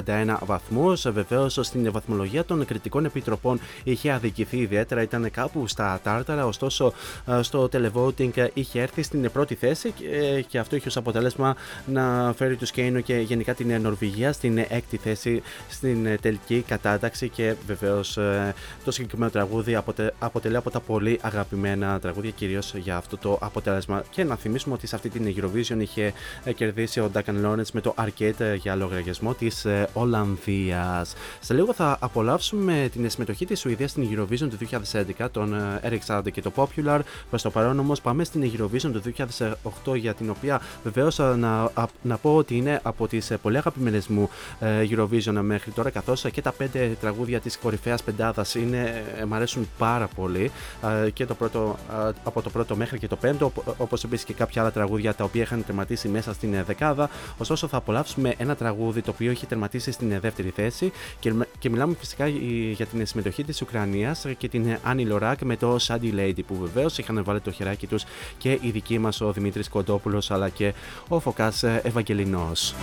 331 βαθμούς. Βεβαίως στην βαθμολογία των κριτικών επιτροπών είχε αδικηθεί ιδιαίτερα, ήταν κάπου στα τάρταρα, ωστόσο ε, στο televoting είχε έρθει στην πρώτη θέση και, ε, και αυτό είχε ως αποτέλεσμα να φέρει του Κέινο και γενικά την Νορβηγία στην έκτη θέση στην ε, τελική κατάταξη και βεβαίως το συγκεκριμένο τραγούδι αποτε, αποτελεί από τα πολύ αγαπημένα τραγούδια κυρίως για αυτό το αποτέλεσμα. Και να θυμίσουμε ότι σε αυτή την Eurovision είχε ε, κερδίσει ο Duncan Lawrence με το Arcade ε, για λογαριασμό της Ολλανδίας. Σε λίγο θα απολαύσουμε την συμμετοχή της Σουηδίας στην Eurovision του 2011, τον ε, Eric Saade και το Popular. Προς το παρόν όμως πάμε στην Eurovision του 2008 για την οποία βεβαίως να, α- να πω ότι είναι από τις πολύ αγαπημένες μου ε, Eurovision μέχρι τώρα καθώς και τα πέντε τραγούδια της κορυφαίας πεντάδας είναι, ε, μ' αρέσουν πάρα πολύ ε, και το πρώτο, ε, από το πρώτο μέχρι και το πέμπτο όπως επίσης και κάποια άλλα τραγούδια τα οποία είχαν τερματίσει μέσα στην ε, δεκάδα. Ωστόσο θα απολαύσουμε ένα τραγούδι το οποίο έχει τερματίσει στην ε, δεύτερη θέση και, και μιλάμε φυσικά ε, για την συμμετοχή της Ουκρανίας και την ε, Άννη Λοράκ με το Sandy Lady που βεβαίως είχαν βάλει το χεράκι τους και οι δικοί μας ο Δημήτρης Κοντόπουλος αλλά και ο Φωκάς Ευαγγελινός.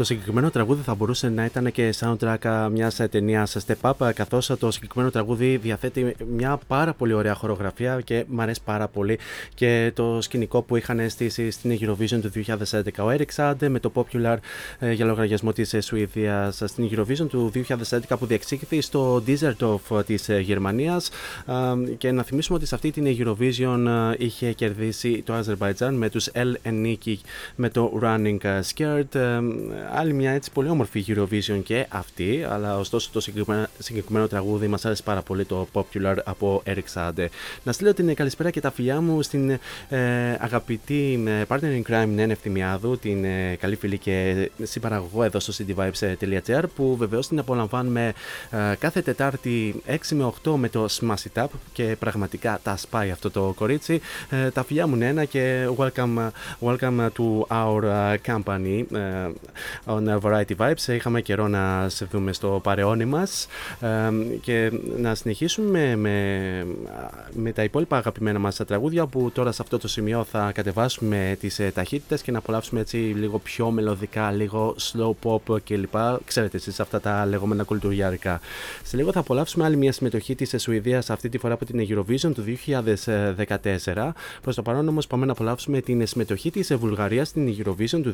Το συγκεκριμένο τραγούδι θα μπορούσε να ήταν και soundtrack μιας ταινίας Step Up, καθώς το συγκεκριμένο τραγούδι διαθέτει μια πάρα πολύ ωραία χορογραφία και μου αρέσει πάρα πολύ και το σκηνικό που είχαν στήσει στην Eurovision του 2011. Ο Eric Sade με το Popular ε, για λογαριασμό της Σουηδίας στην Eurovision του 2011 που διεξήχθη στο Düsseldorf της Γερμανίας. Και να θυμίσουμε ότι σε αυτή την Eurovision ε, είχε κερδίσει το Azerbaijan με τους El Eniki με το Running Scared. Ε, άλλη μια έτσι πολύ όμορφη Eurovision και αυτή, αλλά ωστόσο το συγκεκριμένο, συγκεκριμένο τραγούδι μας άρεσε πάρα πολύ το Popular από Eric Sade. Να στείλω την καλησπέρα και τα φιλιά μου στην ε, αγαπητή ε, partner in crime Νένε Ευθυμιάδου, την ε, καλή φίλη και συμπαραγωγό εδώ στο cityvibes.gr που βεβαίως την απολαμβάνουμε ε, κάθε Τετάρτη 6 με 8 με το Smash It Up και πραγματικά τα σπάει αυτό το κορίτσι. Ε, τα φιλιά μου Νένα και welcome, welcome to our uh, company uh, on Variety Vibes. Είχαμε καιρό να σε δούμε στο παρεώνι μας ε, και να συνεχίσουμε με, με τα υπόλοιπα αγαπημένα μας τραγούδια που τώρα σε αυτό το σημείο θα κατεβάσουμε τις ε, ταχύτητες και να απολαύσουμε έτσι λίγο πιο μελωδικά, λίγο slow pop κλπ. Ξέρετε εσείς αυτά τα λεγόμενα κουλτουριάρικα. Σε λίγο θα απολαύσουμε άλλη μια συμμετοχή της Σουηδίας αυτή τη φορά από την Eurovision του 2014. Προς το παρόν όμως πάμε να απολαύσουμε την συμμετοχή της Βουλγαρίας στην Eurovision του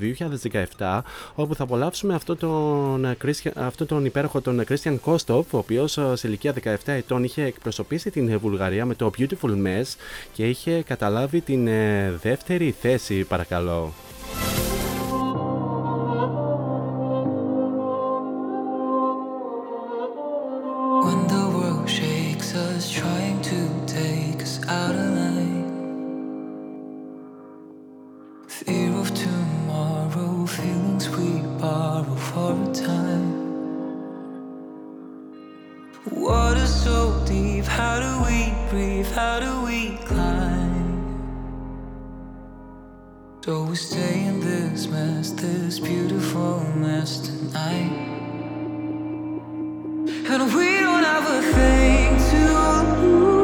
2017 όπου θα απολαύσουμε αυτό τον, Christian- αυτό τον υπέροχο τον Christian Kostov ο οποίος ε, σε ηλικία 17 ετών είχε εκπροσωπήσει την Βουλγαρία με το Beautiful Mess και είχε καταλάβει την ε, δεύτερη θέση παρακαλώ. When the world shakes us, trying to take us out of for a time. Water so deep, how do we breathe? How do we climb? So we stay in this mess, this beautiful mess tonight. And we don't have a thing to lose.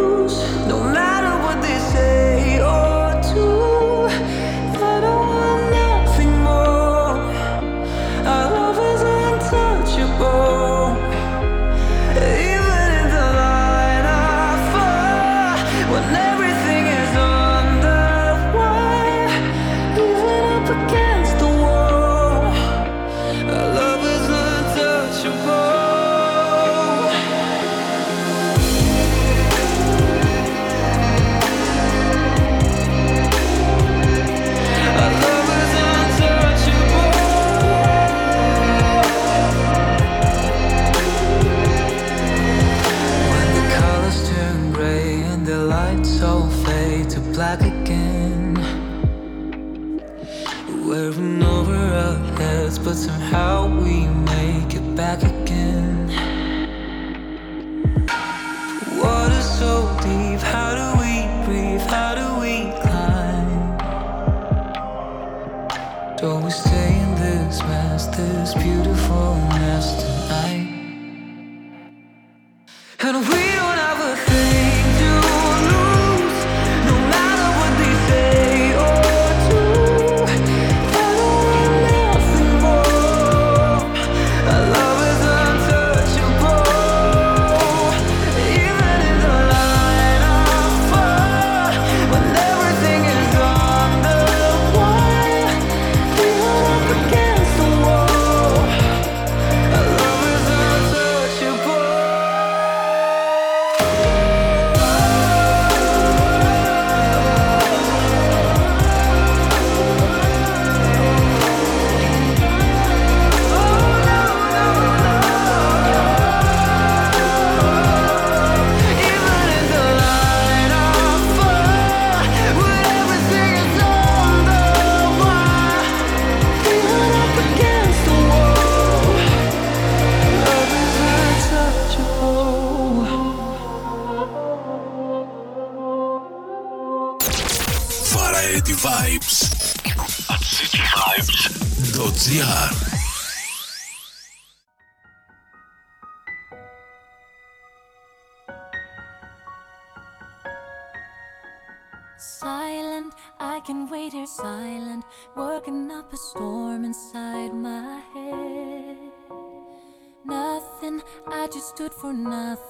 somehow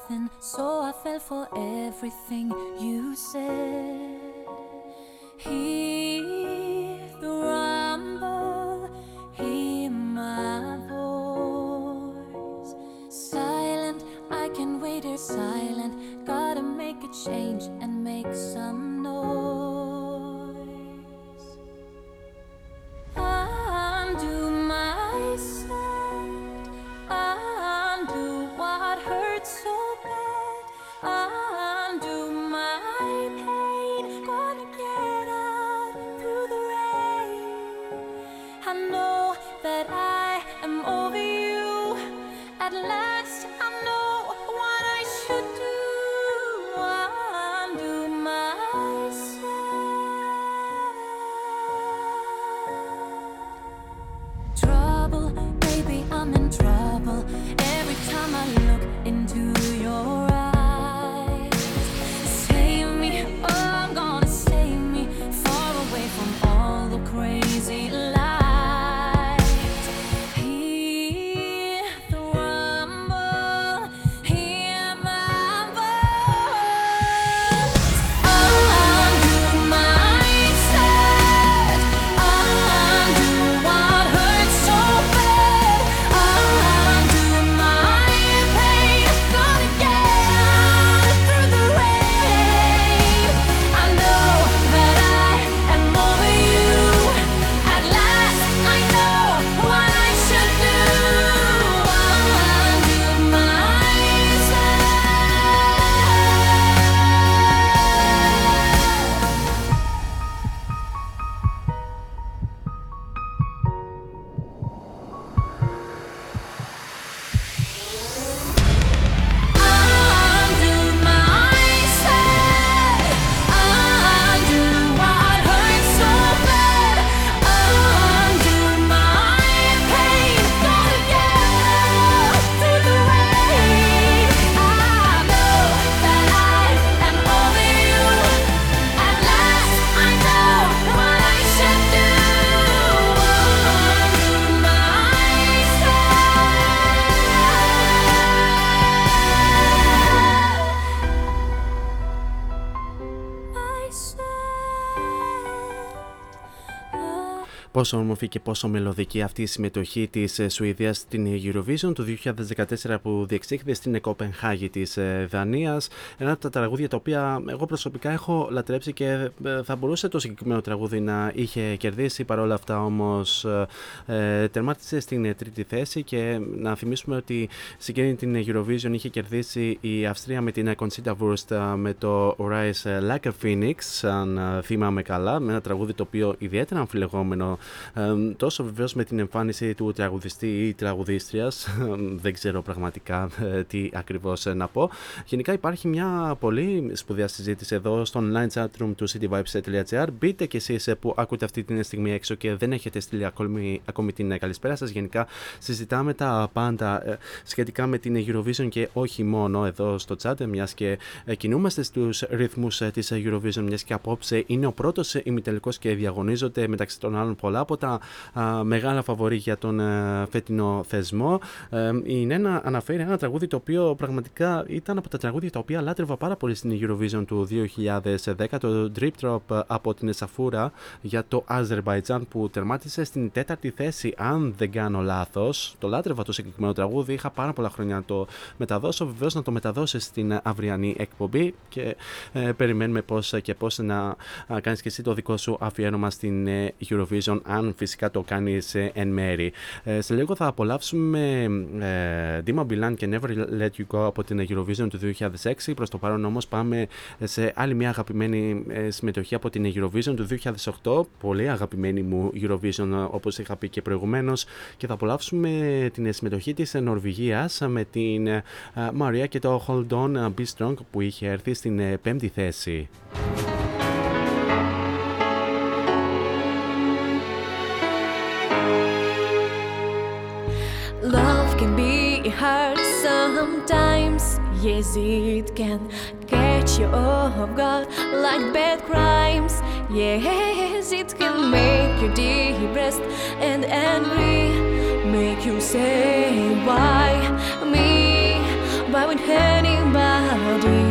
nothing, so I fell for everything you said. Hear the rumble, hear my voice. Silent, I can wait here silent. Gotta make a change and make some noise. Undo myself. so bad. I Πόσο όμορφη και πόσο μελωδική αυτή η συμμετοχή της Σουηδίας στην Eurovision του 2014 που διεξήχθη στην Κοπενχάγη της Δανίας. Ένα από τα τραγούδια τα οποία εγώ προσωπικά έχω λατρέψει και ε, θα μπορούσε το συγκεκριμένο τραγούδι να είχε κερδίσει. Παρόλα αυτά όμως ε, τερμάτισε στην τρίτη θέση και να θυμίσουμε ότι σε εκείνη την Eurovision είχε κερδίσει η Αυστρία με την Conchita Wurst με το Rise Like a Phoenix, αν θυμάμαι καλά, με ένα τραγούδι το οποίο ιδιαίτερα αμφιλεγόμενο τόσο βεβαίως με την εμφάνιση του τραγουδιστή ή τραγουδίστριας, δεν ξέρω πραγματικά ε, τι ακριβώς ε, να πω. Γενικά υπάρχει μια πολύ σπουδαία συζήτηση εδώ στο online chat room του cityvibes.gr. Μπείτε κι εσείς ε, που ακούτε αυτή τη στιγμή έξω και δεν έχετε στείλει ακόμη, ακόμη την καλησπέρα σας. Γενικά συζητάμε τα πάντα σχετικά με την Eurovision και όχι μόνο εδώ στο chat, μιας και κινούμαστε στους ρυθμούς της Eurovision, μιας και απόψε είναι ο πρώτος ημιτελικός και διαγωνίζονται μεταξύ των άλλων πολλά από τα μεγάλα φαβορή για τον α, φετινό θεσμό. Ε, η Νένα αναφέρει ένα τραγούδι το οποίο πραγματικά ήταν από τα τραγούδια τα οποία λάτρευα πάρα πολύ στην Eurovision του 2010, το Drip Drop από την Εσαφούρα για το Azerbaijan που τερμάτισε στην τέταρτη θέση, αν δεν κάνω λάθος. Το λάτρευα το συγκεκριμένο τραγούδι, είχα πάρα πολλά χρόνια να το μεταδώσω. Βεβαίως να το μεταδώσει στην αυριανή εκπομπή και ε, περιμένουμε πώς και πώς να κάνεις και εσύ το δικό σου αφιέρωμα στην ε, Eurovision αν φυσικά το κάνεις εν μέρη. Ε, σε λίγο θα απολαύσουμε ε, Dima Bilan και Never Let You Go από την Eurovision του 2006. Προς το παρόν όμως πάμε σε άλλη μια αγαπημένη ε, συμμετοχή από την Eurovision του 2008. Πολύ αγαπημένη μου Eurovision όπως είχα πει και προηγουμένως. Και θα απολαύσουμε την συμμετοχή της Νορβηγίας με την Μαρία και το Hold On Be Strong που είχε έρθει στην πέμπτη θέση. Sometimes. Yes, it can catch you off guard like bad crimes. Yes, it can make you depressed and angry. Make you say, Why me? Why would anybody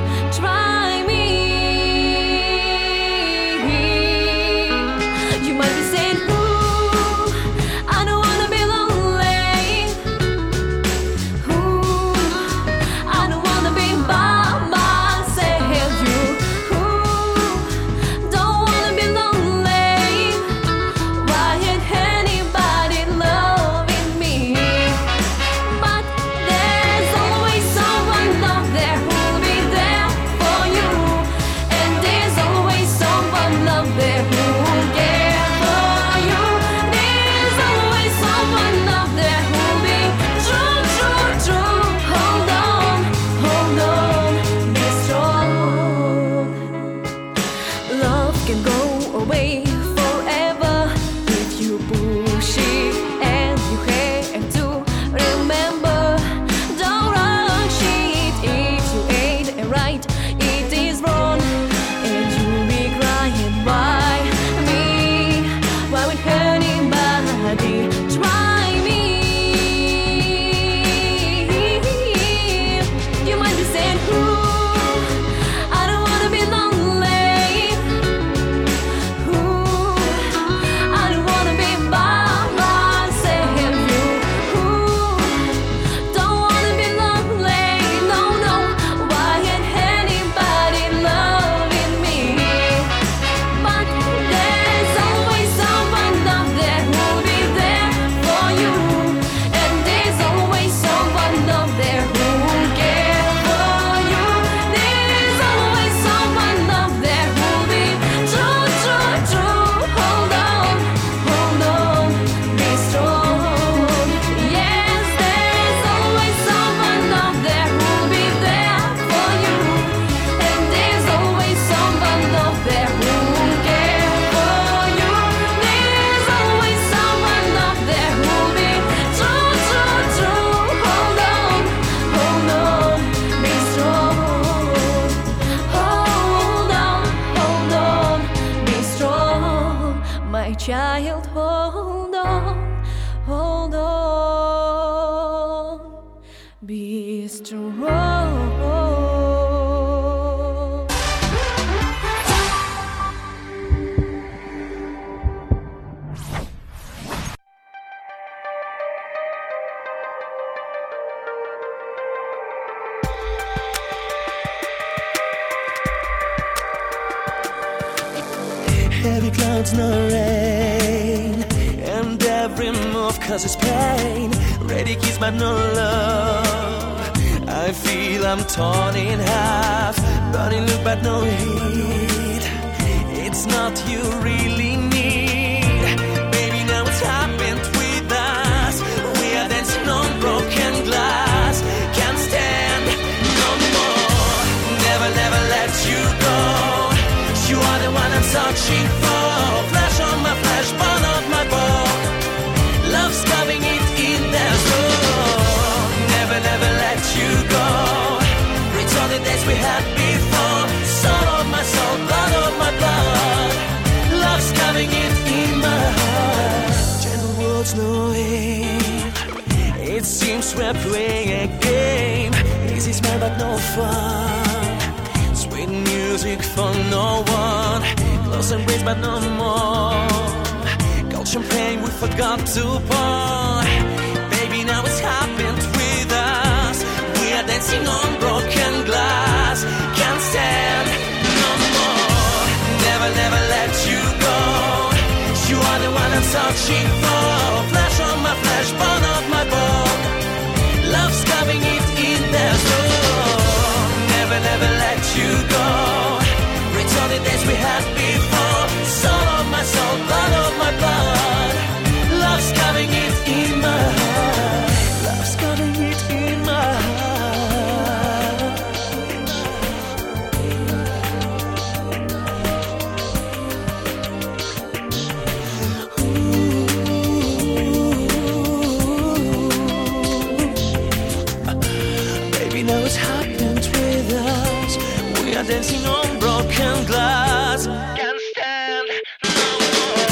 Baby, now it's happened with us. We are dancing on broken glass. Can't stand no more.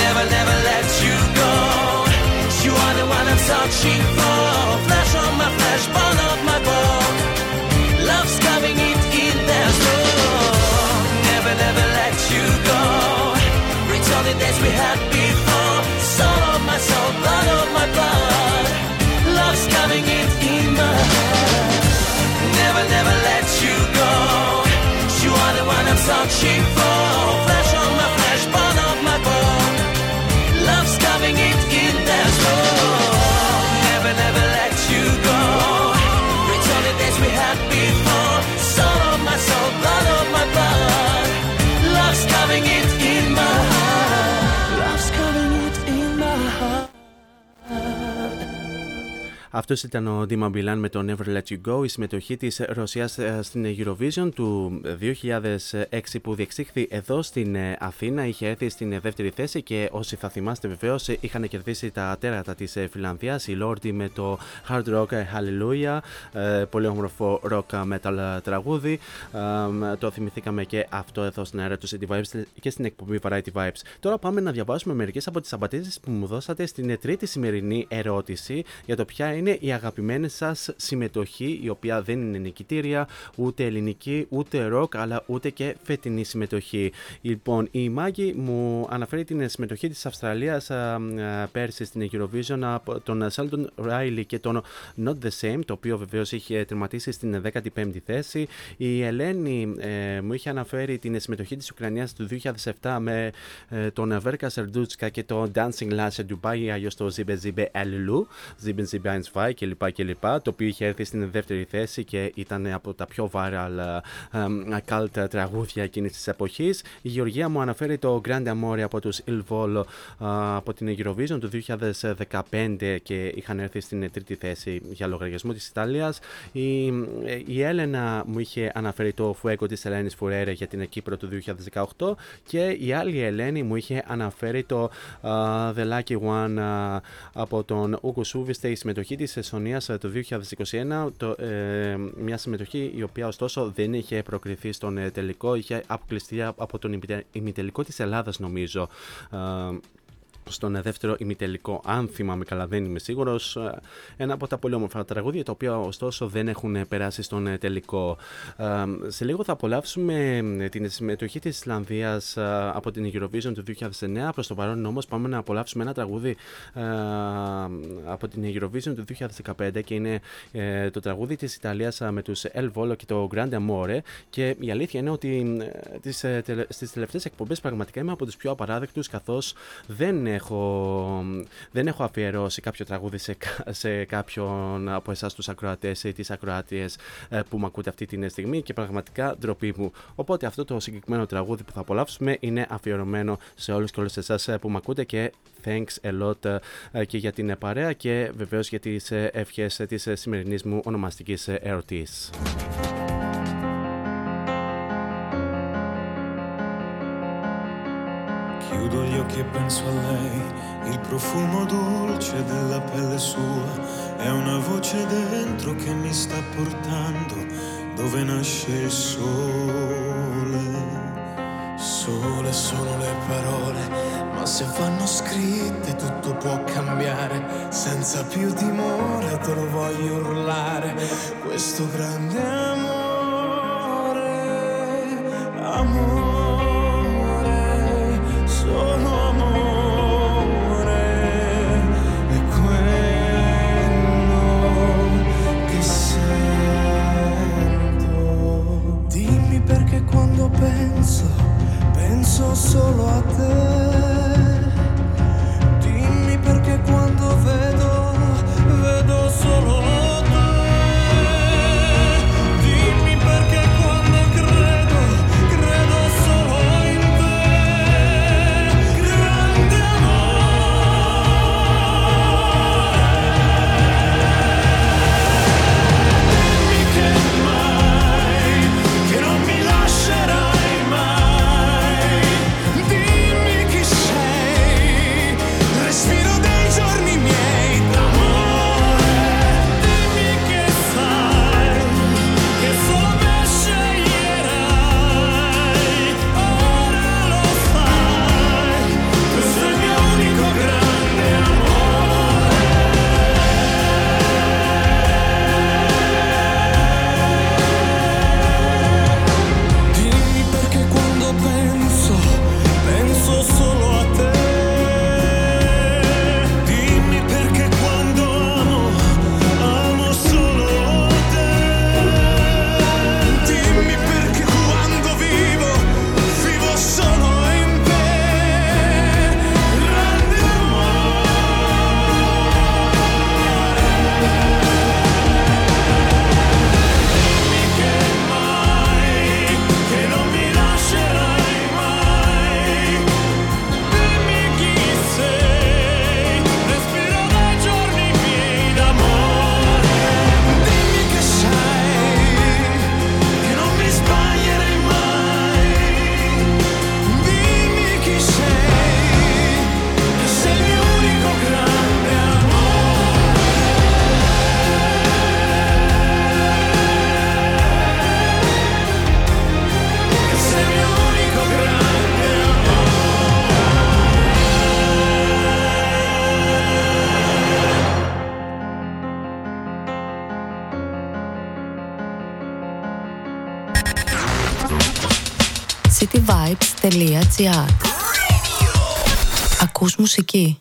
Never, never let you go. You are the one I'm searching for. she Αυτός ήταν ο Dima Bilan με το Never Let You Go, η συμμετοχή της Ρωσίας στην Eurovision του 2006 που διεξήχθη εδώ στην ε, Αθήνα. Είχε έρθει στην δεύτερη θέση και όσοι θα θυμάστε βεβαίως είχαν κερδίσει τα τέρατα της Φιλανδίας. Η Lordi με το Hard Rock Hallelujah, ε, πολύ όμορφο rock metal τραγούδι. Ε, Το θυμηθήκαμε και αυτό εδώ στην αέρα του City Vibes και στην εκπομπή Variety Vibes. Τώρα πάμε να διαβάσουμε μερικές από τις απαντήσεις που μου δώσατε στην τρίτη σημερινή ερώτηση για το ποια είναι η αγαπημένη σας συμμετοχή, η οποία δεν είναι νικητήρια, ούτε ελληνική, ούτε rock, αλλά ούτε και φετινή συμμετοχή. Λοιπόν, η Μάγκη μου αναφέρει την συμμετοχή της Αυστραλίας α, α, πέρσι στην Eurovision από τον Sheldon Riley και τον Not The Same, το οποίο βεβαίως είχε τερματίσει στην 15η θέση. Η Ελένη ε, μου είχε αναφέρει την συμμετοχή της Ουκρανίας του 2007 με ε, τον Βέρκα Σερντούτσκα και το Dancing Last σε Dubai, αλλιώς το Zibe Zibe Alilu, Zibe Zibe 1 κλπ, κλπ. Το οποίο είχε έρθει στην δεύτερη θέση και ήταν από τα πιο viral ε, ε, cult τραγούδια εκείνης της εποχής. Η Γεωργία μου αναφέρει το Grande Amore από τους Il Volo από την Eurovision του 2015 και είχαν έρθει στην τρίτη θέση για λογαριασμό της Ιταλίας. Η, η Έλενα μου είχε αναφέρει το Fuego της Ελένης Φουρέρε για την Κύπρο του 2018 και η άλλη Ελένη μου είχε αναφέρει το uh, The Lucky One uh, από τον Ούγκο Σούβιστε, η συμμετοχή της Εσονία το 2021. Το, ε, μια συμμετοχή η οποία ωστόσο δεν είχε προκριθεί στον ε, τελικό, είχε αποκλειστεί από τον ημιτελικό της Ελλάδας νομίζω. Ε, στον δεύτερο ημιτελικό. Αν θυμάμαι καλά, δεν είμαι σίγουρος. Ένα από τα πολύ όμορφα τραγούδια, τα οποία ωστόσο δεν έχουν περάσει στον ε, τελικό. Ε, Σε λίγο θα απολαύσουμε ε, την συμμετοχή της Ισλανδίας από την Eurovision του 2009. Προς το παρόν όμως, πάμε να απολαύσουμε ένα τραγούδι ε, από την Eurovision του 2015 και είναι ε, το τραγούδι της Ιταλίας με τους El Volo και το Grande Amore. Και η αλήθεια είναι ότι ε, τις, ε, τελε- στις τελευταίες εκπομπές πραγματικά είμαι από τους πιο απαράδεκτους καθώς δεν έχω, δεν έχω αφιερώσει κάποιο τραγούδι σε, κα- σε κάποιον από εσάς τους ακροατές ή τις ακροάτριες ε, που με ακούτε αυτή τη στιγμή και πραγματικά ντροπή μου. Οπότε αυτό το συγκεκριμένο τραγούδι που θα απολαύσουμε είναι αφιερωμένο σε όλους και όλες εσάς ε, που με ακούτε και thanks a lot ε, και για την ε, παρέα και βεβαίως για τις ε, ευχές ε, της ε, σημερινής μου ονομαστικής ε, Chiudo gli occhi e penso a lei, il profumo dolce della pelle sua, è una voce dentro che mi sta portando dove nasce il sole. Sole sono le parole, ma se vanno scritte tutto può cambiare. Senza più timore te lo voglio urlare, questo grande amore, Ακούς μουσική.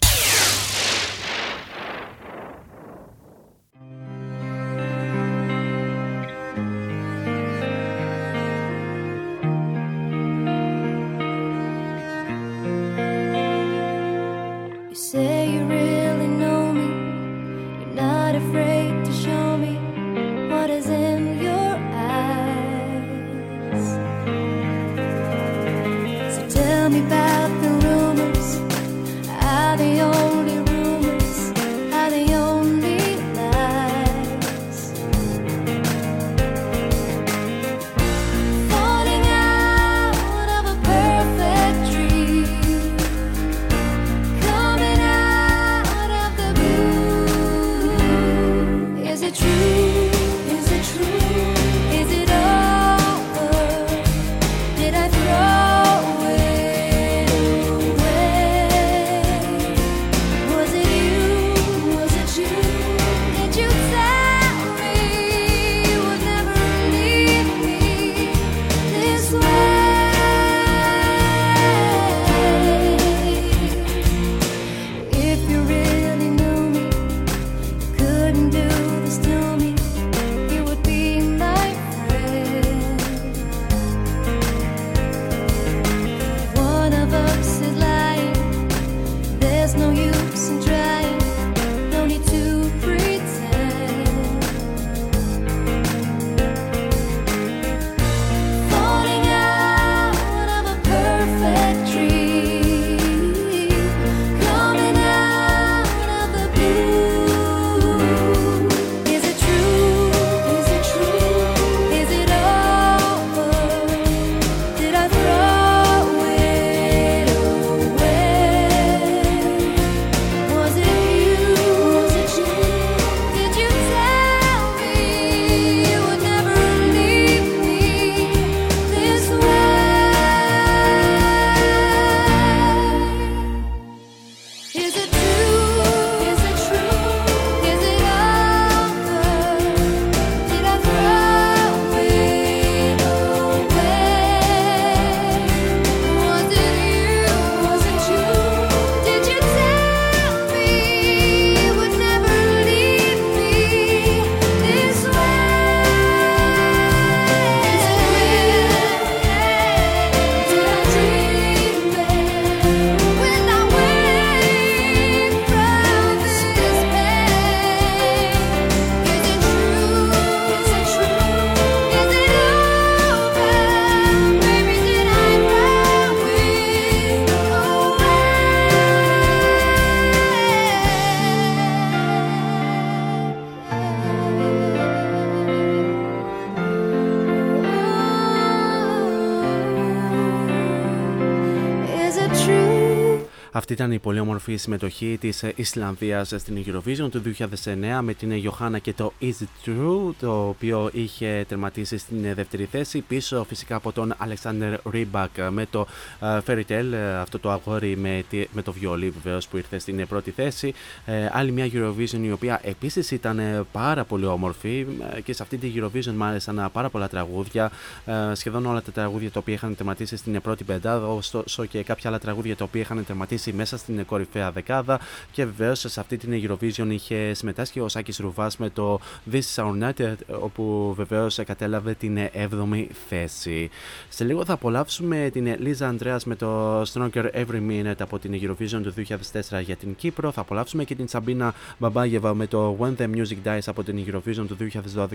Ήταν η πολύ όμορφη συμμετοχή της Ισλανδίας στην Eurovision του 2009 με την Johanna και το Is It True, το οποίο είχε τερματίσει στην δεύτερη θέση. Πίσω φυσικά από τον Alexander Rybak με το ε, Fairy Tale, ε, αυτό το αγόρι με, τη- με το βιολί βεβαίως που ήρθε στην πρώτη θέση. Ε, άλλη μια Eurovision η οποία επίσης ήταν ε, πάρα πολύ όμορφη ε, και σε αυτή τη Eurovision μ' άρεσαν πάρα πολλά τραγούδια. Ε, σχεδόν όλα τα τραγούδια τα οποία είχαν τερματίσει στην πρώτη πεντάδα, ωστόσο και κάποια άλλα τραγούδια τα οποία είχαν τερματίσει μέσα στην κορυφαία δεκάδα. Και βεβαίως σε αυτή την Eurovision είχε συμμετάσχει ο Σάκης Ρουβάς με το This is Our Night, ε, όπου βεβαίως κατέλαβε την 7η θέση. Σε λίγο θα απολαύσουμε την Λίζα Αντρέα με το Stronger Every Minute από την Eurovision του 2004 για την Κύπρο. Θα απολαύσουμε και την Σαμπίνα Μπαμπάγεβα με το When the Music Dies από την Eurovision του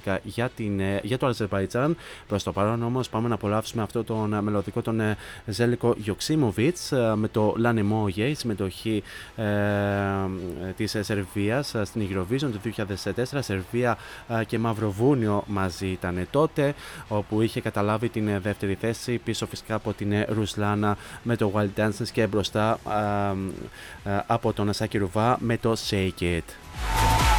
2012 για, την, ε, για το Αζερβαϊτζάν. Προς το παρόν όμως πάμε να απολαύσουμε αυτό τον ε, μελωδικό τον ε, Ζέλικο Γιοξίμοβιτς με το Lane Moye, συμμετοχή ε, της Σερβίας στην Eurovision του 2004. Σερβία ε, και Μαυροβούνιο μαζί ήταν τότε, όπου είχε καταλάβει την ε, δεύτερη θέση πίσω φυσικά από την ε, Ρουσλάνα με το Wild Dances και μπροστά ε, ε, από τον Ασάκη Ρουβά με το Shake It.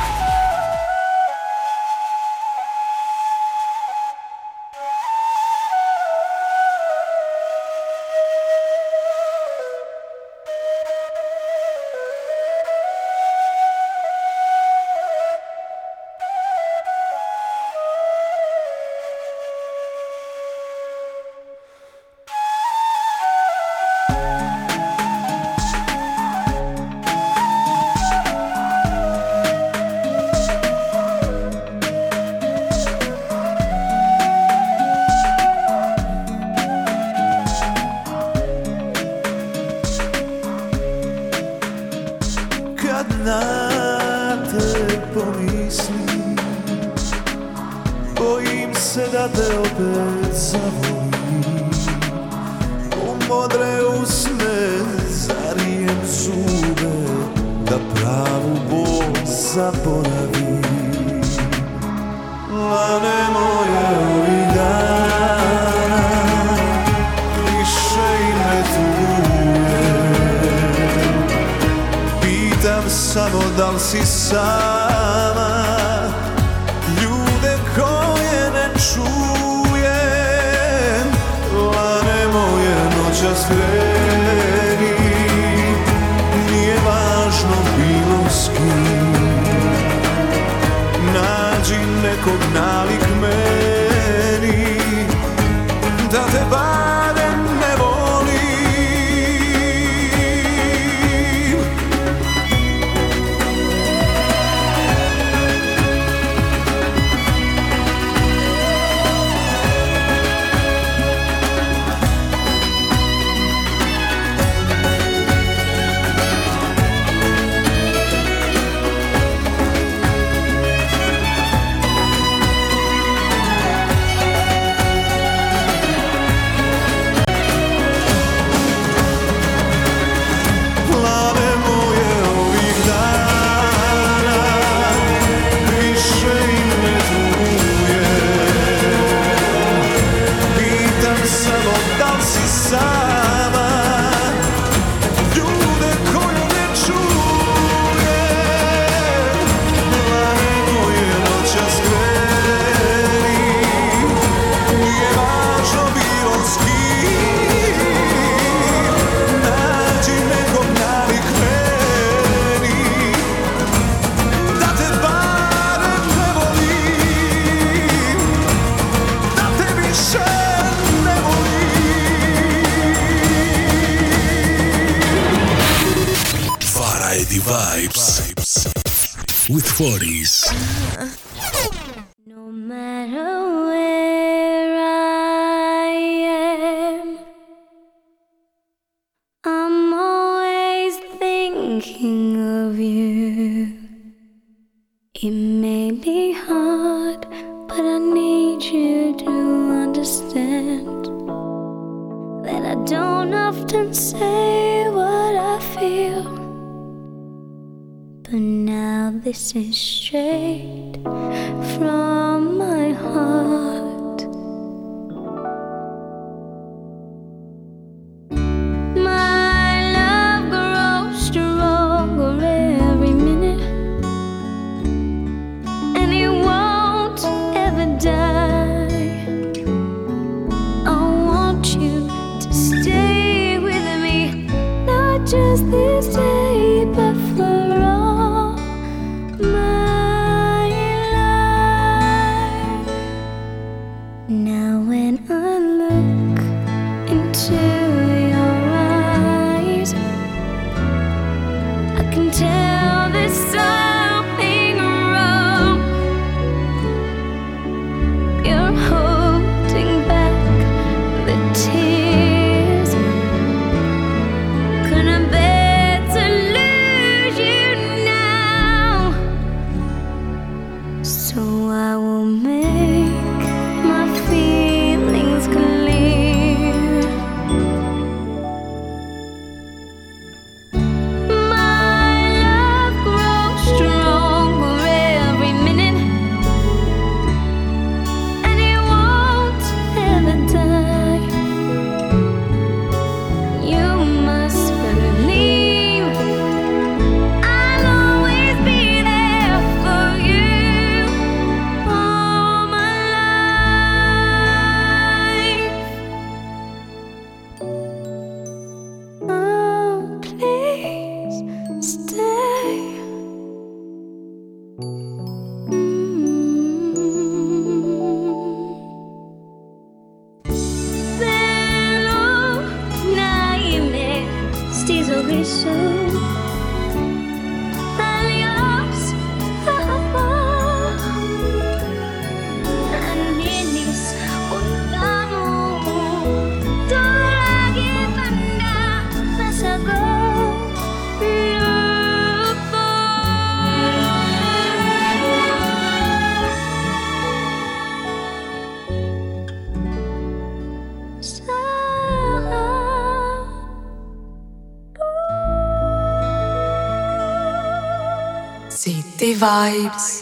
Vibes.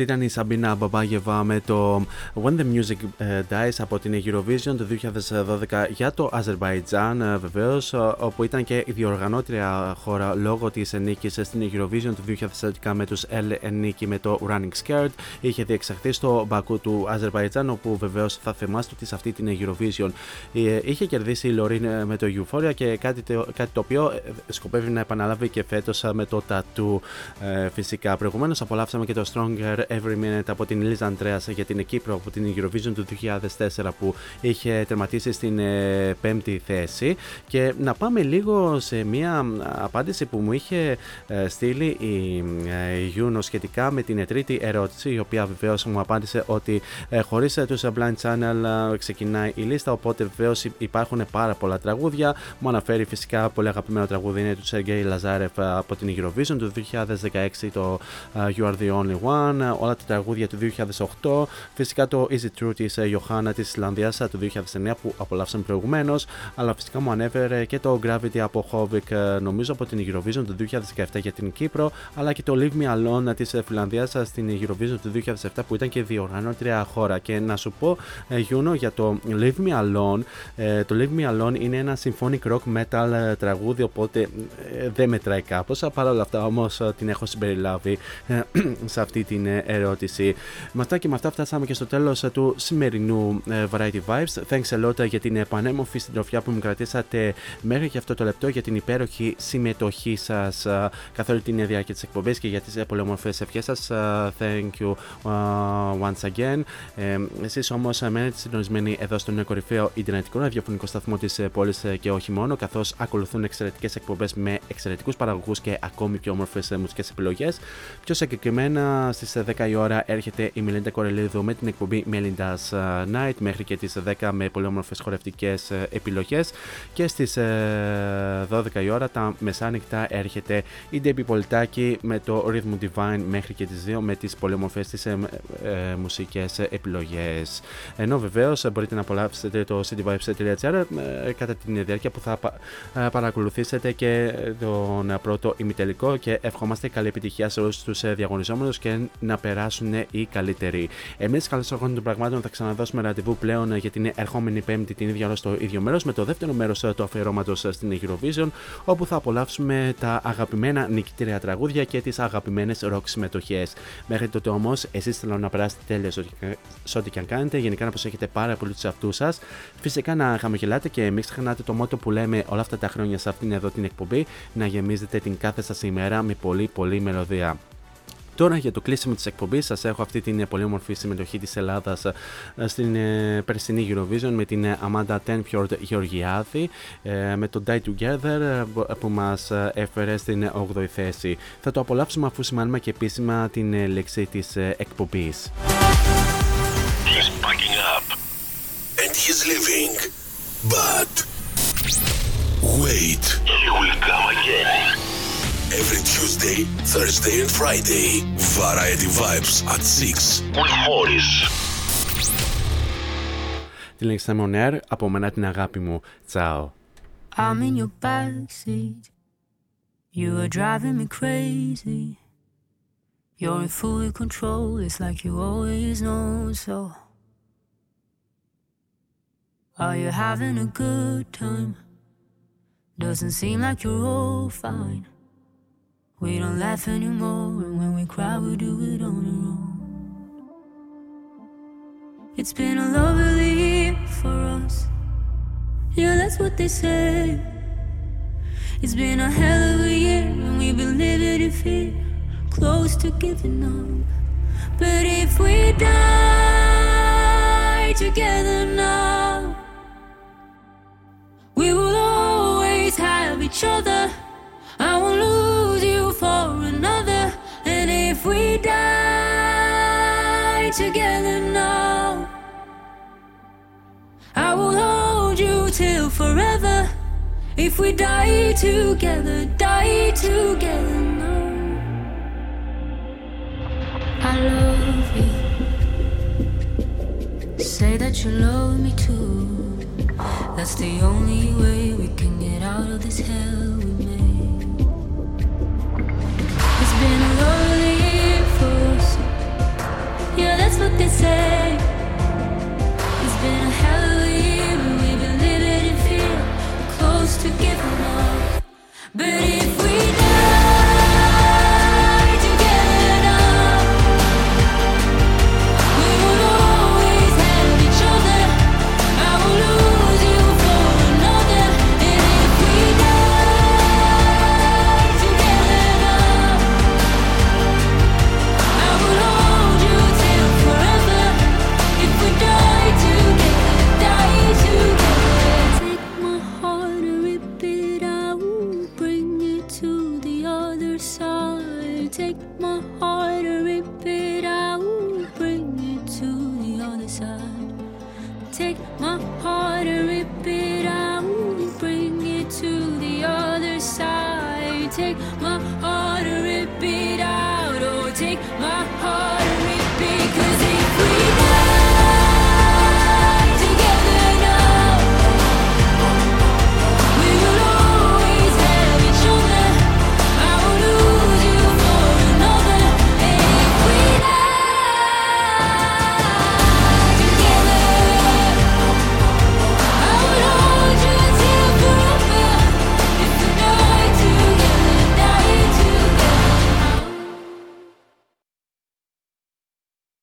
Αυτή ήταν η Σαμπίνα Μπαμπάγεβα με το When the Music ε, Dies από την Eurovision το 2012 για το Αζερβαϊτζάν βεβαίως, όπου ήταν και η διοργανώτρια χώρα λόγω της νίκη στην Eurovision του 2011 με τους El νίκη με το Running Scared. Είχε διεξαχθεί στο Μπακού του Αζερβαϊτζάν, όπου βεβαίως θα θυμάστε ότι σε αυτή την Eurovision ε, είχε κερδίσει η Λωρίν με το Euphoria και κάτι, το- κάτι το οποίο ε, σκοπεύει να επαναλάβει και φέτος με το Tattoo ε, φυσικά. Προηγουμένως απολαύσαμε και το Stronger Every Minute από την Λίζα Αντρέα για την Κύπρο από την Eurovision του 2004 που είχε τερματίσει στην ε, πέμπτη θέση. Και να πάμε λίγο σε μια απάντηση που μου είχε ε, στείλει η ε, Juno σχετικά με την τρίτη ερώτηση, η οποία βεβαίως μου απάντησε ότι ε, χωρίς τους Blind Channel ε, ξεκινάει η λίστα. Οπότε βεβαίως υπάρχουν πάρα πολλά τραγούδια. Μου αναφέρει φυσικά πολύ αγαπημένο τραγούδι είναι του Σεργέη Λαζάρεφ ε, από την Eurovision του 2016 το ε, You Are the Only One, ε, όλα τα τραγούδια του 2008, φυσικά το Is It True της Johanna της Ισλανδία του 2009 που απολαύσαμε προηγουμένως, αλλά φυσικά μου ανέφερε και το Gravity από Hovik, ε, νομίζω από την Eurovision του 2017 για την Κύπρο, αλλά και το Leave Me Alone της Φιλανδία στην Eurovision του 2007 που ήταν και διοργανώτρια χώρα. Και να σου πω, ε, Γιούνο, για το Leave Me Alone, ε, το Leave Me Alone είναι ένα symphonic rock metal ε, τραγούδι, οπότε ε, δεν μετράει κάπως. Παρ' όλα αυτά όμως την έχω συμπεριλάβει ε, σε αυτή την ε, ερώτηση. Με αυτά και με αυτά φτάσαμε και στο τέλος του σημερινού ε, Variety Vibes. Thanks a lot για την επανέμορφη συντροφιά που μου κρατήσατε μέχρι και αυτό το λεπτό για την υπέροχη συμμετοχή σας καθ' όλη την διάρκεια της εκπομπής και για τις πολύ όμορφε ευχές σας. Thank you uh, once again. Ε, Εσείς όμως μένετε συντονισμένοι εδώ στον κορυφαίο Ιντερνετικό ραδιοφωνικό σταθμό της πόλης και όχι μόνο, καθώς ακολουθούν εξαιρετικές εκπομπές με εξαιρετικούς παραγωγούς και ακόμη πιο όμορφες μουσικές επιλογές. Πιο συγκεκριμένα στις 10 η ώρα έρχεται η Μελίντα Κορελίδου με την εκπομπή Melinda's Night μέχρι και τις 10 με πολύ όμορφε χορευτικέ επιλογές. Και στις 12 η ώρα τα μεσάνυχτα έρχεται η Debbie Πολιτάκη με το Rhythm Divine μέχρι και τις 2 με τις πολύ όμορφε της ε, μουσικές επιλογές. Ενώ βεβαίως μπορείτε να απολαύσετε το cityvibes.gr ε, κατά την διάρκεια που θα πα- ε, παρακολουθήσετε και τον πρώτο ημιτελικό και ευχόμαστε καλή επιτυχία σε όλους τους διαγωνιζόμενους και να περάσουν οι καλύτεροι. Εμείς, καλώ ορκών των πραγμάτων, θα ξαναδώσουμε ραντεβού πλέον για την ερχόμενη Πέμπτη την ίδια ώρα στο ίδιο μέρος με το δεύτερο μέρος του αφιερώματος στην Eurovision, όπου θα απολαύσουμε τα αγαπημένα νικητήρια τραγούδια και τις αγαπημένες ροκ συμμετοχές. Μέχρι τότε όμως, εσείς θέλω να περάσετε τέλεια σε ό,τι- σε ό,τι και αν κάνετε, γενικά να προσέχετε πάρα πολύ τους εαυτούς σας. Φυσικά να χαμογελάτε και μην ξεχνάτε το μότο που λέμε όλα αυτά τα χρόνια σε αυτήν εδώ την εκπομπή, να γεμίζετε την κάθε σας ημέρα με πολύ πολύ μελωδία. Τώρα για το κλείσιμο της εκπομπής σας έχω αυτή την ε, πολύ όμορφη συμμετοχή της Ελλάδας ε, στην ε, περσινή Eurovision με την ε, Amanda Tenfjord Γεωργιάδη ε, με το Die Together ε, που μας ε, έφερε στην 8η θέση. Θα το απολαύσουμε αφού σημάνουμε και επίσημα την ε, λέξη της ε, εκπομπής. He's packing up and he's leaving. But wait, he will come again. Every Tuesday, Thursday, and Friday, Variety Vibes at 6 with Morris. Τη λέξη On Air, από μένα την αγάπη μου. Τσάω. I'm in your backseat. You are driving me crazy. You're in full control, it's like you always know so. Are you having a good time? Doesn't seem like you're all fine. We don't laugh anymore, and when we cry, we do it on our own. It's been a lovely year for us. Yeah, that's what they say. It's been a hell of a year, and we've been living in fear, close to giving up. But if we die together now, we will always have each other. I won't lose for another. And if we die together now, I will hold you till forever. If we die together, die together now. I love you. Say that you love me too. That's the only way we can get out of this hell been lonely Yeah, that's what they say. It's been a hell of a year We've been living in fear. Close to giving up. But if